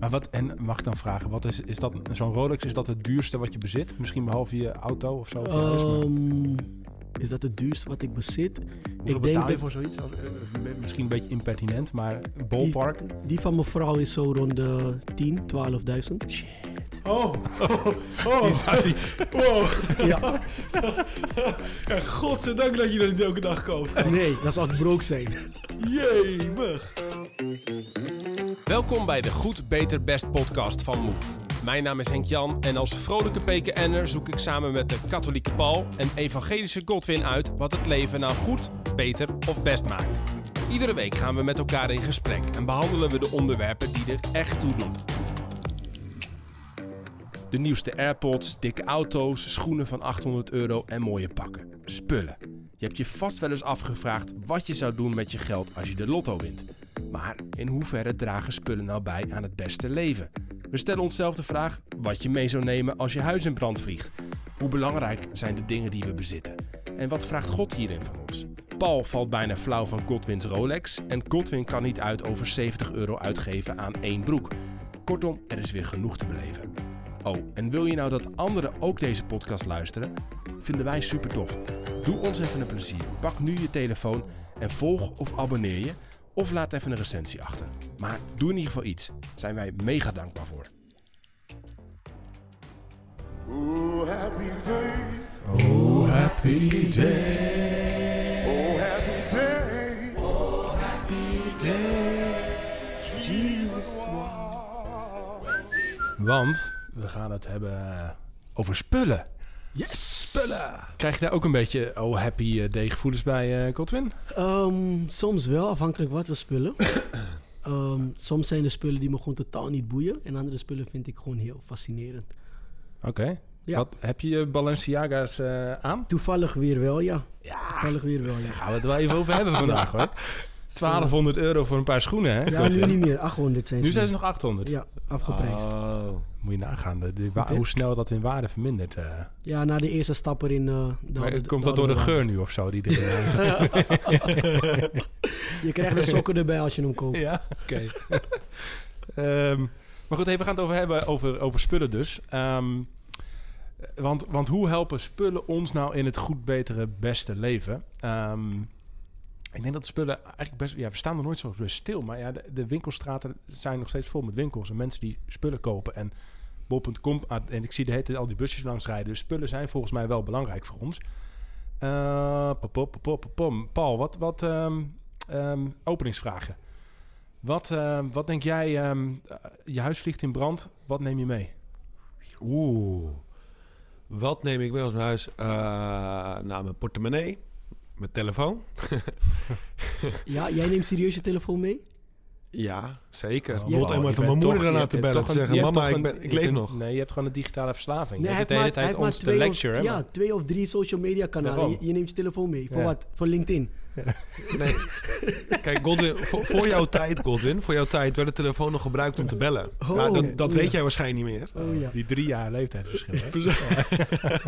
Maar wat, en mag ik dan vragen, wat is, is dat zo'n Rolex, is dat het duurste wat je bezit? Misschien behalve je auto of zo? Of je huis, maar Ehm, is dat het duurste wat ik bezit? hoeveel ik denk betaal je dat- voor zoiets? Als- eh, Misschien een beetje impertinent, maar ballpark? Die van mijn vrouw is zo rond de 10, 12.000. Shit. Oh. oh. Die zou die- Wow. Ja, Ja, godzijdank dat je dat niet elke dag koopt. nee, dat zal broke zijn. Jemig. Welkom bij de Goed, Beter, Best podcast van Move. Mijn naam is Henk Jan en als vrolijke PKN'er zoek ik samen met de katholieke Paul en evangelische Godwin uit wat het leven nou goed, beter of best maakt. Iedere week gaan we met elkaar in gesprek en behandelen we de onderwerpen die er echt toe doen. De nieuwste AirPods, dikke auto's, schoenen van 800 euro en mooie pakken. Spullen. Je hebt je vast wel eens afgevraagd wat je zou doen met je geld als je de lotto wint. Maar in hoeverre dragen spullen nou bij aan het beste leven? We stellen onszelf de vraag wat je mee zou nemen als je huis in brand vliegt. Hoe belangrijk zijn de dingen die we bezitten? En wat vraagt God hierin van ons? Paul valt bijna flauw van Godwins Rolex en Godwin kan niet uit over 70 euro uitgeven aan één broek. Kortom, er is weer genoeg te beleven. Oh, en wil je nou dat anderen ook deze podcast luisteren? Vinden wij super tof. Doe ons even een plezier. Pak nu je telefoon en volg of abonneer je. Of laat even een recensie achter. Maar doe in ieder geval iets. Zijn wij mega dankbaar voor. Oh, happy day. Oh, happy day. Oh, happy day. Oh, happy day. Jesus. Want we gaan het hebben over spullen. Yes! Spullen! Krijg je daar ook een beetje oh happy eh, day gevoelens bij, eh Godwin? Ehm, soms wel, afhankelijk wat we spullen. Ehm, soms zijn er spullen die me gewoon totaal niet boeien. En andere spullen vind ik gewoon heel fascinerend. Oké. Ja. Wat, heb je Balenciaga's eh, aan? Toevallig weer wel, ja. Ja, Toevallig weer wel, ja. daar gaan we het wel even over hebben vandaag hoor. 1200 euro voor een paar schoenen hè? Ja, nu niet meer. 800 zijn ze. Nu zijn ze nog 800. Ja, afgeprijsd. Oh. Moet je nagaan, de, de wa- Goed, hè? hoe snel dat in waarde vermindert. eh. Ja, na de eerste stap erin... eh, de Maar oude- komt dat door de geur nu of zo? Die erin. Je krijgt de sokken erbij als je hem koopt. ja, oké. Ehm, maar goed, hey, we gaan het over hebben over, over spullen dus. Ehm, want, want hoe helpen spullen ons nou in het goed, betere, beste leven? Ehm, ik denk dat spullen eigenlijk best... Ja, we staan er nooit zo stil. Maar ja, de, de winkelstraten zijn nog steeds vol met winkels. En mensen die spullen kopen. En bol.com... ah, En ik zie de hele tijd al die busjes langs rijden. Dus spullen zijn volgens mij wel belangrijk voor ons. Eh, pop, pop, pop. Paul, wat... wat ehm, ehm, openingsvragen. Wat, eh, wat denk jij, ehm, eh, je huis vliegt in brand, wat neem je mee? Oeh. Wat neem ik mee als mijn huis? Eh, nou, mijn portemonnee. Mijn telefoon. Ja, jij neemt serieus je telefoon mee? Ja, zeker. Oh, om je even mijn moeder daarna te bellen. zeggen, mama, ik, ben, ik leef nog. Nee, je hebt gewoon een digitale verslaving. Nee, je hij zit de hele tijd ons te twee, lecture. ja, twee of drie social media kanalen. Je, je neemt je telefoon mee. Voor wat? Voor LinkedIn. Nee. Kijk, Godwin, voor, voor jouw tijd, Godwin, voor jouw tijd werd de telefoon nog gebruikt om te bellen. Oh, ja, dat dat ja. weet jij waarschijnlijk niet meer. Oh ja. Die drie jaar leeftijdsverschil. hè?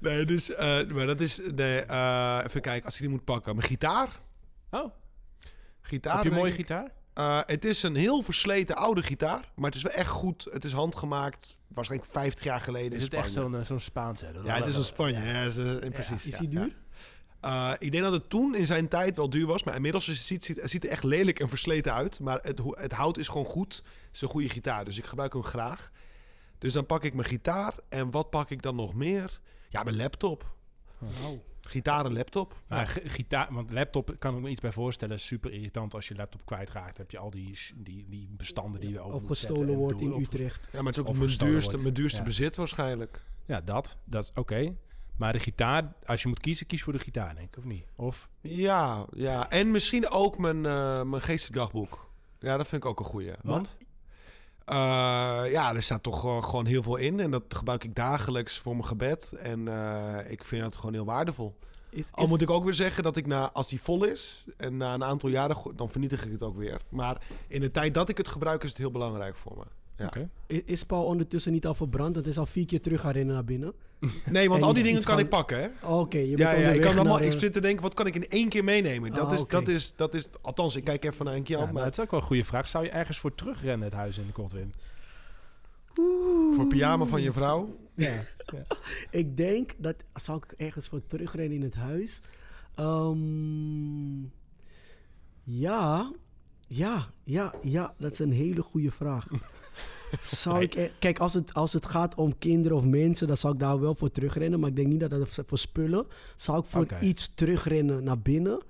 nee, dus, eh, maar dat is, nee, eh, even kijken, als ik die moet pakken. Mijn gitaar. Oh, Gitaar. heb je een mooie ik. gitaar? Eh, het is een heel versleten oude gitaar, maar het is wel echt goed. Het is handgemaakt, waarschijnlijk 50 jaar geleden Is in het echt zo'n zo'n Spaanse? Ja, het is een Spanje. Ja, is, precies. Is die ja. duur? Eh, ik denk dat het toen in zijn tijd wel duur was, maar inmiddels is ziet, ziet, het ziet er echt lelijk en versleten uit. Maar het, het hout is gewoon goed. Het is een goede gitaar, dus ik gebruik hem graag. Dus dan pak ik mijn gitaar en wat pak ik dan nog meer? Ja, mijn laptop. Gitaar en laptop. Gitaar, want laptop kan ik me iets bij voorstellen. Super irritant als je laptop kwijtraakt. Heb je al die, die, die bestanden die je over Of gestolen en wordt in Utrecht. Ja, maar het is ook mijn duurste, wordt. mijn duurste Ja. bezit waarschijnlijk. Ja, dat. Dat is oké. Maar de gitaar, als je moet kiezen, kies voor de gitaar, denk ik, of niet? Of Ja, ja. En misschien ook mijn, eh mijn geestdagboek. Ja, dat vind ik ook een goeie. want? Eh, ja, er staat toch eh, gewoon heel veel in. En dat gebruik ik dagelijks voor mijn gebed. En eh, ik vind dat gewoon heel waardevol. Is, Al moet ik ook weer zeggen dat ik na, als die vol is... en na een aantal jaren, dan vernietig ik het ook weer. Maar in de tijd dat ik het gebruik is het heel belangrijk voor me. Ja. Is Paul ondertussen niet al verbrand? Het is al vier keer terug gaan rennen naar binnen. Nee, want En al die dingen kan van- ik pakken, hè? Oké, je bent Ja, ja, ik, kan allemaal, ik eh, zit te denken, wat kan ik in één keer meenemen? Dat, Ah, is, oké. dat, is, dat is, althans, ik kijk even naar een keer Ja, af, maar maar het is ook wel een goede vraag. Zou je ergens voor terugrennen, het huis in de Godwin? voor pyjama van je vrouw. Ja. Ik denk dat... Zal ik ergens voor terugrennen in het huis? Ehm, ja, ja, ja, ja. Dat is een hele goede vraag. Zou ik, er- kijk, als het, als het gaat om kinderen of mensen, dan zou ik daar wel voor terugrennen. Maar ik denk niet dat dat voor spullen. Zou ik voor iets terugrennen naar binnen?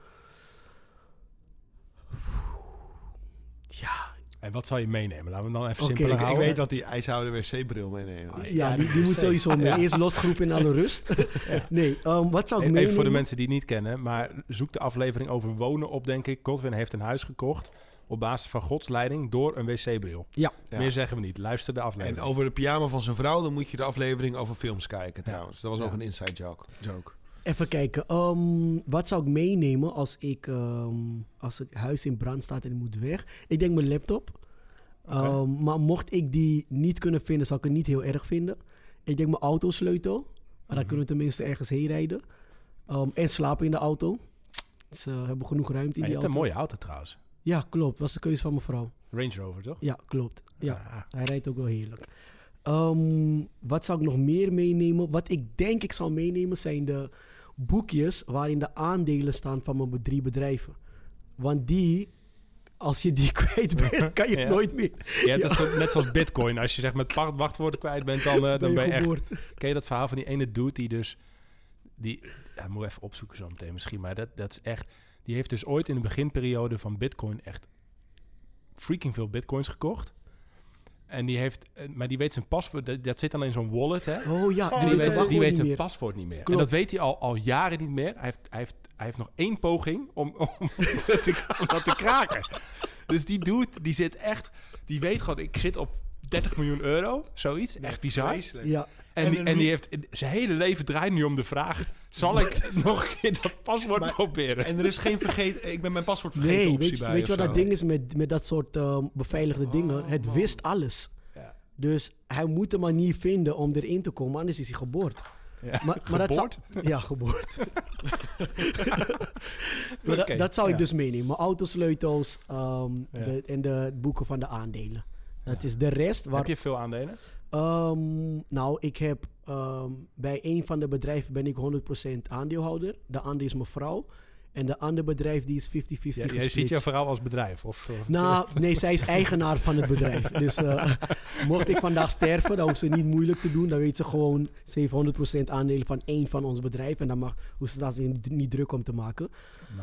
Ja, En wat zou je meenemen? Laten we dan even Oké, simpeler Ik, ik houden. weet dat die ijshouden wc-bril meenemen. Ah, ja, Ja, die, die moet sowieso mee. Ja. Eerst losgroeven in alle rust. Nee, ehm, wat zou ik Even meenemen? voor de mensen die het niet kennen, maar zoek de aflevering over wonen op, denk ik. Godwin heeft een huis gekocht op basis van Gods leiding door een wc-bril. Ja, Ja. Meer zeggen we niet. Luister de aflevering. En over de pyjama van zijn vrouw, dan moet je de aflevering over films kijken trouwens. Dat was ook een inside joke. joke. Even kijken. ehm, wat zou ik meenemen als ik ehm, als het huis in brand staat en ik moet weg? Ik denk mijn laptop. Ehm, maar mocht ik die niet kunnen vinden, zou ik het niet heel erg vinden. Ik denk mijn autosleutel. Maar dan Mhm. kunnen we tenminste ergens heen rijden. Ehm, en slapen in de auto. Ze hebben genoeg ruimte in Ja, je die hebt een auto. mooie auto trouwens. Ja, klopt. Was de keuze van mijn vrouw. Range Rover, toch? Ja, klopt. Ja, Ah, hij rijdt ook wel heerlijk. Ehm, wat zou ik nog meer meenemen? Wat ik denk ik zou meenemen zijn de boekjes waarin de aandelen staan van mijn drie bedrijven. Want die, als je die kwijt bent, kan je Ja. nooit meer. Ja, dat is net zoals Bitcoin. Als je zeg met wachtwoorden kwijt bent, dan, eh, dan ben je echt. vermoord. Ken je dat verhaal van die ene dude die dus... Die, ja, moet even opzoeken zo meteen misschien. Maar dat, dat is echt... Die heeft dus ooit in de beginperiode van Bitcoin echt freaking veel Bitcoins gekocht. En die heeft... eh, Maar die weet zijn paspoort... Dat, dat zit dan in zo'n wallet, hè? Oh ja, die die weet, die zijn weet niet zijn meer. paspoort niet meer. Klopt. En dat weet hij al, al jaren niet meer. Hij heeft, hij, heeft, hij heeft nog één poging om, om, dat te, om dat te kraken. Dus die dude, die zit echt... Die weet gewoon, ik zit op 30 miljoen euro. Zoiets. Echt bizar. Ja, En, En die, een en die wie- heeft zijn hele leven draait nu om de vraag: zal ik nog een keer dat paswoord Maar- proberen? En er is geen vergeten... Ik ben mijn paswoord vergeten nee, optie weet, bij weet je wat dat ding is met, met dat soort ehm, beveiligde dingen? Het man. wist alles. Ja. Dus hij moet hem maar niet vinden om erin te komen, anders is hij geboord. Ja. Maar, maar dat zou, Geboord? ja, geboord. maar dat, dat zou ik ja. dus meenemen. Mijn autosleutels ehm, Ja. de, en de boeken van de aandelen. Dat is de rest. Waar, Heb je veel aandelen? Ehm, nou, ik heb ehm, bij een van de bedrijven ben ik 100% aandeelhouder. De ander is mijn vrouw. En de andere bedrijf die is 50-50 Ja, jij ziet jou vooral als bedrijf. Of, of- Nou, nee, zij is eigenaar van het bedrijf. Dus eh, mocht ik vandaag sterven, dan hoeft ze niet moeilijk te doen. Dan weet ze gewoon, ze heeft 100% aandelen van één van ons bedrijf. En dan mag, hoeft ze daar niet- niet druk om te maken.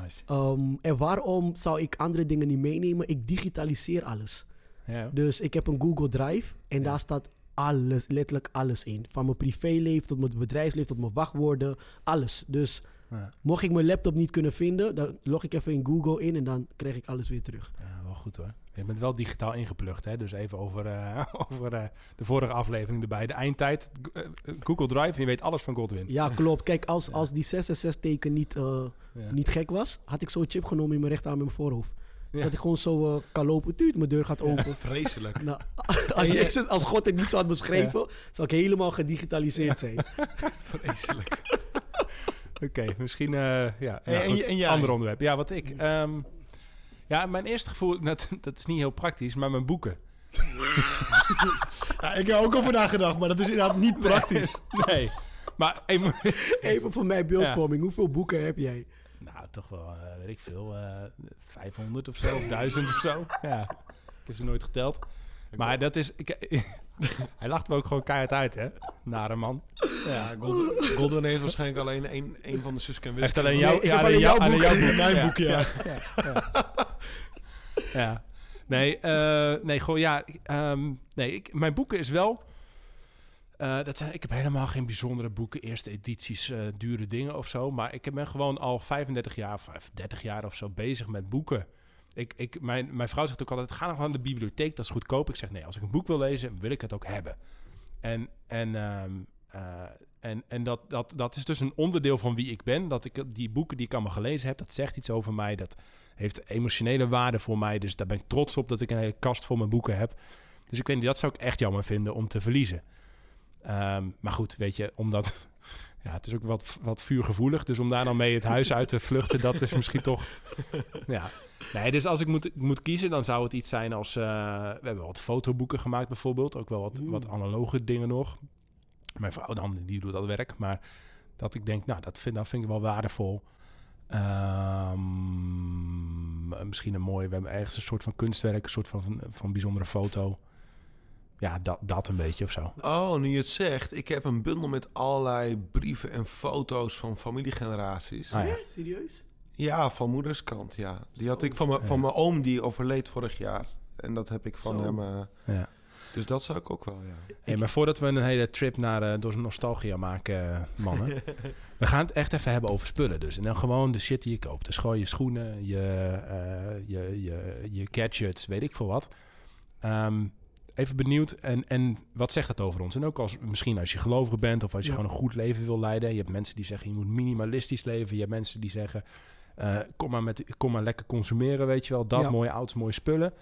nice. Ehm, en waarom zou ik andere dingen niet meenemen? Ik digitaliseer alles. Ja. Dus ik heb een Google Drive en daar staat alles, letterlijk alles in. Van mijn privéleven tot mijn bedrijfsleven tot mijn wachtwoorden, alles. Dus Ja. mocht ik mijn laptop niet kunnen vinden, dan log ik even in Google in en dan krijg ik alles weer terug. Ja, wel goed hoor. Je bent wel digitaal ingeplucht, hè? Dus even over, eh, over eh, de vorige aflevering erbij. De eindtijd, eh, Google Drive, en je weet alles van Godwin. Ja, klopt. Kijk, als, als die 666-teken niet, niet gek was, had ik zo'n chip genomen in mijn rechterarm met mijn voorhoofd. Ja. Dat ik gewoon zo eh, kan lopen, tuut, mijn deur gaat open. Vreselijk. Nou, als, Jezus, als God het niet zo had beschreven, zou ik helemaal gedigitaliseerd zijn. Vreselijk. Oké, misschien uh, ja, Hey, nou ander onderwerp. Ja, wat ik. ehm, ja, mijn eerste gevoel, dat, dat is niet heel praktisch, maar mijn boeken. Ja, ik heb er ook over nagedacht, maar dat is inderdaad niet praktisch. Nee, maar Even voor mijn beeldvorming, hoeveel boeken heb jij? nou, toch wel, eh, weet ik veel, eh 500 of zo, of 1000 of zo. Ja, ik heb ze nooit geteld. Maar dat is, ik, hij lacht me ook gewoon keihard uit, hè? Nare man. Ja, Gold- Goldwyn heeft waarschijnlijk alleen één één van de Suske heeft Wiske. alleen jou, ja, alleen alleen jou, jouw alleen boek. jouw boek. Mijn Ja, boek, ja. Ja. Nee, eh, nee, gewoon ja. ehm, nee, ik, mijn boeken is wel. Eh, dat ik heb helemaal geen bijzondere boeken, eerste edities, eh, dure dingen of zo. Maar ik ben gewoon al 35 jaar, of 30 jaar of zo bezig met boeken. Ik, ik, mijn, mijn vrouw zegt ook altijd: ga nog naar de bibliotheek, dat is goedkoop. Ik zeg nee, als ik een boek wil lezen, wil ik het ook hebben. En, en, ehm, eh, en, en dat, dat, dat is dus een onderdeel van wie ik ben. Dat ik die boeken die ik allemaal gelezen heb, dat zegt iets over mij. Dat heeft emotionele waarde voor mij. Dus daar ben ik trots op dat ik een hele kast vol mijn boeken heb. Dus ik weet niet, dat zou ik echt jammer vinden om te verliezen. Ehm, maar goed, weet je, omdat... Ja, het is ook wat, wat vuurgevoelig. Dus om daar dan mee het huis uit te vluchten, dat is misschien toch... Ja. Nee, dus als ik moet, moet kiezen, dan zou het iets zijn als... eh, we hebben wat fotoboeken gemaakt bijvoorbeeld. Ook wel wat, Mm. wat analoge dingen nog. Mijn vrouw dan, die doet dat werk. Maar dat ik denk, nou, dat vind, dat vind ik wel waardevol. Ehm, misschien een mooi, we hebben ergens een soort van kunstwerk, een soort van, van, van bijzondere foto. Ja, dat, dat een beetje of zo. Oh, nu je het zegt. Ik heb een bundel met allerlei brieven en foto's van familiegeneraties. Ah, ja. Ja, serieus? Ja, van moeders kant, ja. Die had ik van, mijn- van Ja. mijn oom, die overleed vorig jaar. En dat heb ik van Zo. hem... eh, Ja. dus dat zou ik ook wel, ja. Hey, maar voordat we een hele trip naar eh, door nostalgia maken, eh, mannen. we gaan het echt even hebben over spullen dus. En dan gewoon de shit die je koopt. Dus gewoon je schoenen, je, eh, je, je, je gadgets, weet ik veel wat. Ehm, even benieuwd. En, en wat zegt het over ons? En ook als, misschien als je gelovig bent of als je Ja. gewoon een goed leven wil leiden. Je hebt mensen die zeggen je moet minimalistisch leven. Je hebt mensen die zeggen eh, kom, maar met, kom maar lekker consumeren, weet je wel. Dat, Ja. mooie auto's, mooie spullen.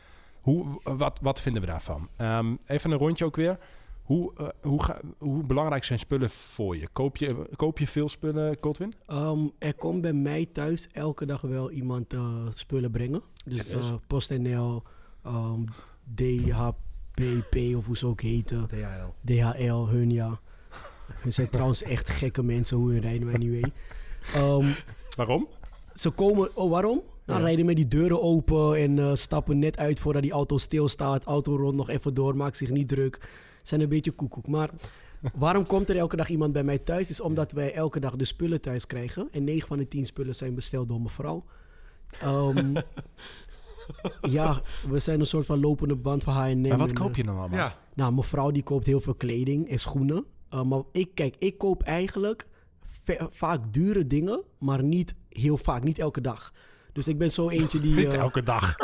Hoe, wat, wat vinden we daarvan? Ehm, even een rondje ook weer. Hoe, eh, hoe, ga, hoe belangrijk zijn spullen voor je? Koop je, koop je veel spullen, Godwin? Ehm, er komt bij mij thuis elke dag wel iemand eh, spullen brengen. Dus eh PostNL, ehm DHBP of hoe ze ook heten. DHL. DHL, hun ja. Hun zijn trouwens echt gekke mensen, hoe hun rijden, maar anyway. Ehm, Waarom? ze komen, oh waarom? Nou, Ja. rijden met die deuren open en eh, stappen net uit voordat die auto stilstaat. Auto rond nog even door, maakt zich niet druk. Zijn een beetje koekoek. Maar waarom komt er elke dag iemand bij mij thuis? Is omdat wij elke dag de spullen thuis krijgen. En 9 van de 10 spullen zijn besteld door mevrouw. Ehm, ja, we zijn een soort van lopende band van H&M. Maar wat en, koop eh, je dan allemaal? Ja, nou, mevrouw die koopt heel veel kleding en schoenen. Uh, maar ik, kijk, ik koop eigenlijk ve- vaak dure dingen, maar niet heel vaak, niet elke dag. Dus ik ben zo eentje die... Niet eh, elke dag.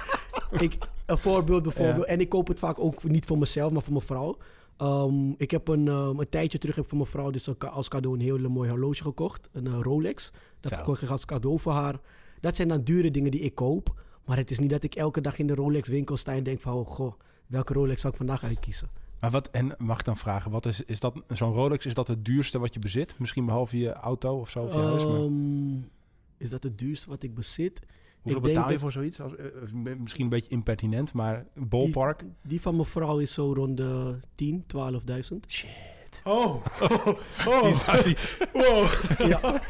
ik, een voorbeeld bijvoorbeeld. En ik koop het vaak ook niet voor mezelf, maar voor mijn vrouw. Ehm, ik heb een, ehm, een tijdje terug heb ik voor mijn vrouw dus als cadeau een heel mooi horloge gekocht. Een eh, Rolex. Dat kocht ik als cadeau voor haar. Dat zijn dan dure dingen die ik koop. Maar het is niet dat ik elke dag in de Rolex winkel sta en denk van... Oh, goh, welke Rolex zou ik vandaag uitkiezen? Maar wat, en mag ik dan vragen, wat is, is dat, zo'n Rolex, is dat het duurste wat je bezit? Misschien behalve je auto of zo, of je huis? Maar Ehm, is dat het duurste wat ik bezit? hoeveel ik denk betaal je dat- voor zoiets? Als, eh, eh, misschien een beetje impertinent, maar ballpark? Die van mijn vrouw is zo rond de 10, 12.000. Shit. Oh. Die zou die- Wow. Ja,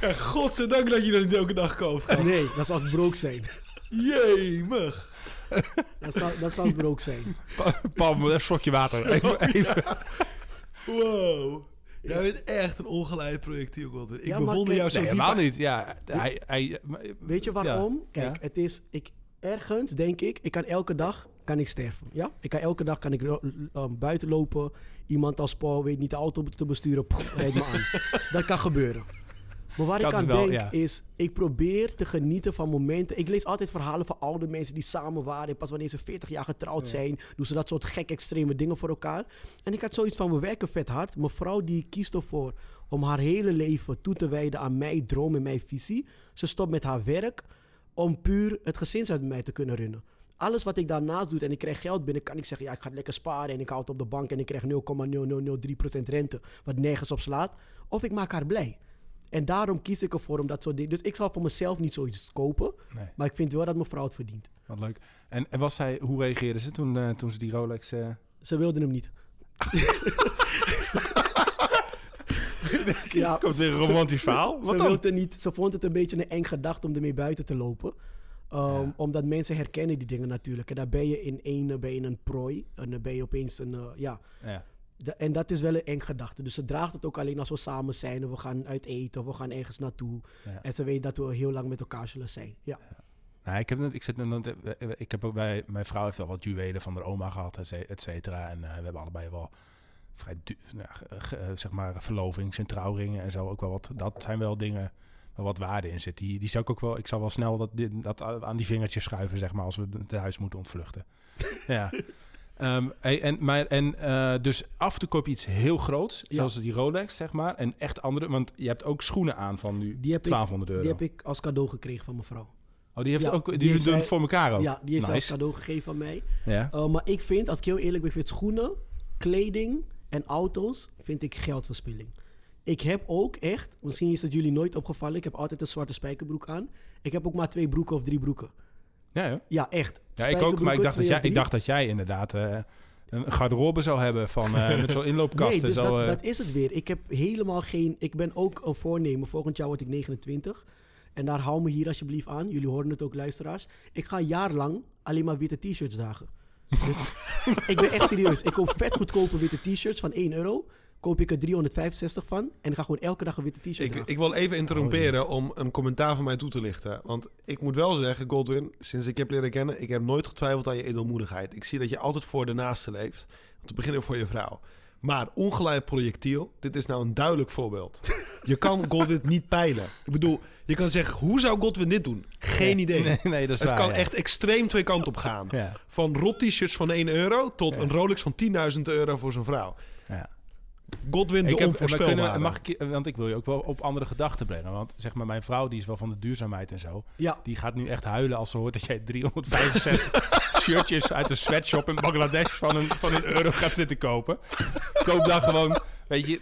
Ja, godzijdank dat je dat niet elke dag koopt. gast. nee, dat zou ik broke zijn. Jemig. Dat zou, dat zou ik broke zijn. Paul, even een slokje water. Even, even. Wow. Jij bent echt een ongeleid projectiel, Godwin. Ik Ja, bewonder jou zo Nee, diep. helemaal niet. Ja, hij, hij, Weet je waarom? Ja. Kijk, Ja. het is... Ik, ergens denk ik, ik kan elke dag kan ik sterven. Ja? Ik kan elke dag kan ik um, buiten lopen. Iemand als Paul weet niet de auto te besturen. Pff, me aan. Dat kan gebeuren. Maar waar Dat ik aan wel, denk ja. is, ik probeer te genieten van momenten. Ik lees altijd verhalen van oude mensen die samen waren. En pas wanneer ze 40 jaar getrouwd zijn, doen ze dat soort gek extreme dingen voor elkaar. En ik had zoiets van, we werken vet hard. Mijn vrouw die kiest ervoor om haar hele leven toe te wijden aan mijn droom en mijn visie. Ze stopt met haar werk om puur het gezinsuit met mij te kunnen runnen. Alles wat ik daarnaast doe en ik krijg geld binnen, kan ik zeggen: ja, ik ga het lekker sparen en ik hou het op de bank en ik krijg 0,0003% rente, wat nergens op slaat. Of ik maak haar blij. En daarom kies ik ervoor om dat soort dingen. Dus ik zal voor mezelf niet zoiets kopen, Nee, maar ik vind wel dat mijn vrouw het verdient. wat leuk. En, en was zij, hoe reageerde ze toen, eh, toen ze die Rolex... eh, Ze wilde hem niet. ja, Komt weer een romantisch verhaal? ze, Wat dan? wilde niet, ze vond het een beetje een eng gedachte om ermee buiten te lopen. Um, Ja. Omdat mensen herkennen die dingen natuurlijk. En daar ben je in één ben je een prooi. En dan ben je opeens een, eh, ja. Ja. En dat is wel een eng gedachte. Dus ze draagt het ook alleen als we samen zijn. Of we gaan uit eten. Of we gaan ergens naartoe. Ja. En ze weet dat we heel lang met elkaar zullen zijn. Ja. Nou, ik heb, net- ik, zit, net- ik heb ook bij mijn vrouw heeft wel wat juwelen van haar oma gehad, et cetera. En eh, we hebben allebei wel vrij, du- nou, ge- eh, zeg maar, verlovings- en trouwringen en zo. Ook wel wat, dat zijn wel dingen waar wat waarde in zit. Die, die zou ik ook wel, ik zou wel snel dat, dat aan die vingertjes schuiven, zeg maar, als we het huis moeten ontvluchten. ja. Hey, en, maar, en eh, dus af en toe koop je iets heel groots, Ja. zoals die Rolex, zeg maar. En echt andere, want je hebt ook schoenen aan van nu Die heb ik- 1200 euro. Die heb ik als cadeau gekregen van mijn vrouw. Oh, die heeft Ja, ook, die die, heeft zij- voor elkaar ook. Ja, die heeft nice. cadeau gegeven van mij. Ja. Uh, maar ik vind, als ik heel eerlijk ben, vind schoenen, kleding en auto's, vind ik geldverspilling. Ik heb ook echt, misschien is het jullie nooit opgevallen, ik heb altijd een zwarte spijkerbroek aan. Ik heb ook maar twee broeken of drie broeken. Ja. Ja, echt. ja, ik ook. Maar ik dacht, dat jij, ik dacht dat jij inderdaad eh, een garderobe zou hebben van, eh, met zo'n inloopkast. Nee, dus zo, dat, eh, dat is het weer. Ik heb helemaal geen... Ik ben ook een voornemen. Volgend jaar word ik 29. En daar hou me hier alsjeblieft aan. Jullie horen het ook, luisteraars. Ik ga een jaar lang alleen maar witte t-shirts dragen. Ik ben echt serieus. Ik koop vet goedkope witte t-shirts van 1 euro. Koop ik er 365 van. En ga gewoon elke dag een witte t-shirt Ik, ik wil even interromperen om een commentaar van mij toe te lichten. Want ik moet wel zeggen, Goldwyn, sinds ik je heb leren kennen, ik heb nooit getwijfeld aan je edelmoedigheid. Ik zie dat je altijd voor de naaste leeft. Om te beginnen voor je vrouw. Maar ongeleid projectiel, dit is nou een duidelijk voorbeeld. Je kan Goldwyn niet peilen. Ik bedoel, je kan zeggen, hoe zou Goldwyn dit doen? Geen idee. Nee, nee, dat is Het waar, kan ja. echt extreem twee kanten op gaan. Ja, Van rot t-shirts van 1 euro tot Ja. een Rolex van 10.000 euro voor zijn vrouw. ja. Godwin de Ik heb, we onvoorspelbare. mag ik, want ik wil je ook wel op andere gedachten brengen. Want zeg maar, mijn vrouw die is wel van de duurzaamheid en zo. Ja, Die gaat nu echt huilen als ze hoort dat jij 365 shirtjes uit een sweatshop in Bangladesh van een, van een euro gaat zitten kopen. Koop dan gewoon, weet je,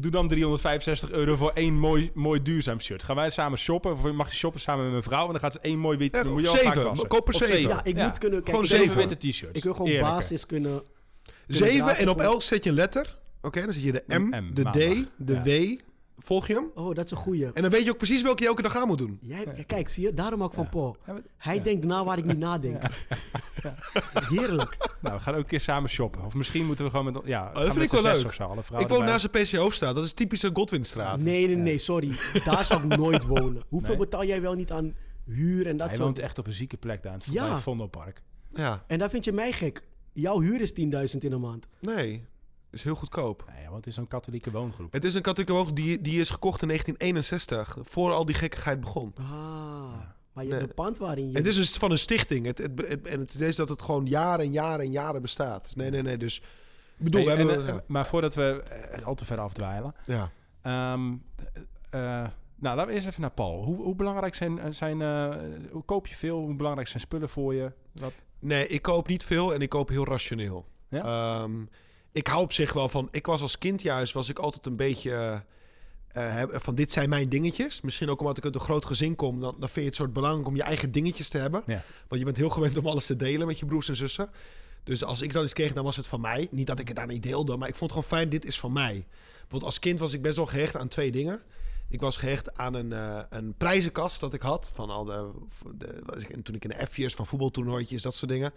doe dan 365 euro voor één mooi, mooi duurzaam shirt. Gaan wij samen shoppen? Of mag je shoppen samen met mijn vrouw? En dan gaat ze één mooi wit. Ja, dan moet je zeven. Koop er zeven. ja ik moet kunnen... Kijk, Gewoon zeven. wil, witte t-shirts. ik wil gewoon Eerlijke. basis kunnen... Zeven en op elk zet je een letter. Oké, dan zet je de M, M, de D, de Ja. W. Volg je hem? Oh, dat is een goeie. En dan weet je ook precies welke je elke dag aan moet doen. Jij, ja, kijk, zie je? Daarom ook van Paul. Hij ja. denkt na waar ik niet nadenk. Heerlijk. Nou, we gaan ook een keer samen shoppen. Of misschien moeten we gewoon met, ja, gaan vind met ik wel leuk. of zo. Alle ik woon erbij. naast de PCO-straat. Dat is typische Godwinstraat. Nee, nee, nee, sorry. Daar zou ik nooit wonen. Hoeveel Nee. betaal jij wel niet aan huur en dat Hij soort woont echt op een zieke plek daar in het, Ja. bij het Vondelpark. Ja, En daar vind je mij gek. Jouw huur is 10.000 in een maand. nee. Is heel goedkoop. Nee, want het is zo'n katholieke woongroep. Het is een katholieke woog die, die is gekocht in 1961. Voor al die gekkigheid begon. Ah, maar je Nee. een pand waarin je... Het is dus van een stichting. Het, het, het- en het is dat het gewoon jaren en jaren en jaren bestaat. Nee, nee, nee. Dus... Ik bedoel, Hey, we en, hebben... eh, maar voordat we eh, al te ver afdwalen. ja. ehm, eh, nou, laten we eerst even naar Paul. Hoe, hoe belangrijk zijn, eh, zijn eh, hoe koop je veel? Hoe belangrijk zijn spullen voor je? Wat? Nee, ik koop niet veel en ik koop heel rationeel. Ehm, ik hou op zich wel van... Ik was als kind juist, was ik altijd een beetje... heb- van dit zijn mijn dingetjes. Misschien ook omdat ik uit een groot gezin kom. Dan, dan vind je het soort belangrijk om je eigen dingetjes te hebben. Ja. Want je bent heel gewend om alles te delen met je broers en zussen. Dus als ik dan iets kreeg, dan was het van mij. Niet dat ik het daar niet deelde, maar ik vond het gewoon fijn, dit is van mij. Bijvoorbeeld als kind was ik best wel gehecht aan twee dingen. Ik was gehecht aan een, eh, een prijzenkast dat ik had. Van al de, de, toen ik in de F'jes van voetbaltoernooitjes, dat soort dingen.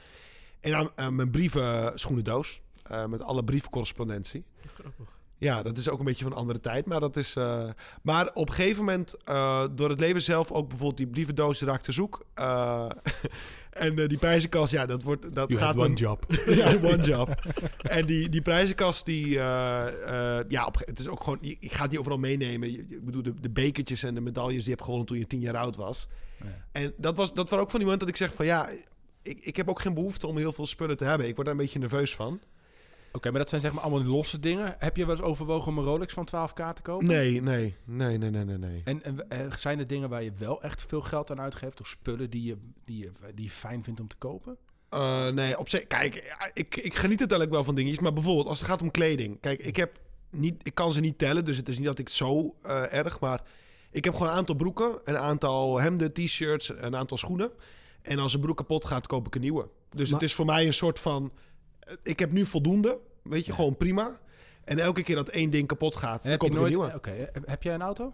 En aan mijn brieven schoenendoos. Eh, met alle briefcorrespondentie. Grappig. Ja, dat is ook een beetje van een andere tijd. Maar, dat is, eh, maar op een gegeven moment, eh, door het leven zelf, ook bijvoorbeeld die brievendoos raakte zoek. Eh, en eh, die prijzenkast, ja, dat, wordt, dat gaat... een- job. ja, one job. en die, die prijzenkast, die, eh, eh, ja, op, het is ook gewoon, je, je gaat die overal meenemen. Je, ik bedoel, de, de bekertjes en de medailles die je hebt gewonnen toen je tien jaar oud was. En dat was, dat was ook van die moment dat ik zeg van, ja, ik, ik heb ook geen behoefte om heel veel spullen te hebben. Ik word daar een beetje nerveus van. Oké, maar dat zijn zeg maar allemaal losse dingen. Heb je wel eens overwogen om een Rolex van 12k te kopen? Nee, nee, nee, nee, nee, nee, nee. En, en eh, zijn er dingen waar je wel echt veel geld aan uitgeeft? Of spullen die je, die je, die je fijn vindt om te kopen? Eh, nee, op zich, kijk, ja, ik, ik geniet uiteindelijk wel van dingetjes. Maar bijvoorbeeld als het gaat om kleding. Kijk, ik, heb niet, ik kan ze niet tellen, dus het is niet dat ik zo eh, erg. Maar ik heb gewoon een aantal broeken, een aantal hemden, t-shirts, een aantal schoenen. En als een broek kapot gaat, koop ik een nieuwe. Dus Maar- het is voor mij een soort van... eh, Ik heb nu voldoende, weet je, Ja. gewoon prima. En elke keer dat één ding kapot gaat, En dan heb je nooit... nieuwe. Oké, eh, heb jij een auto?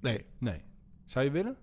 Nee, Nee. Zou je willen?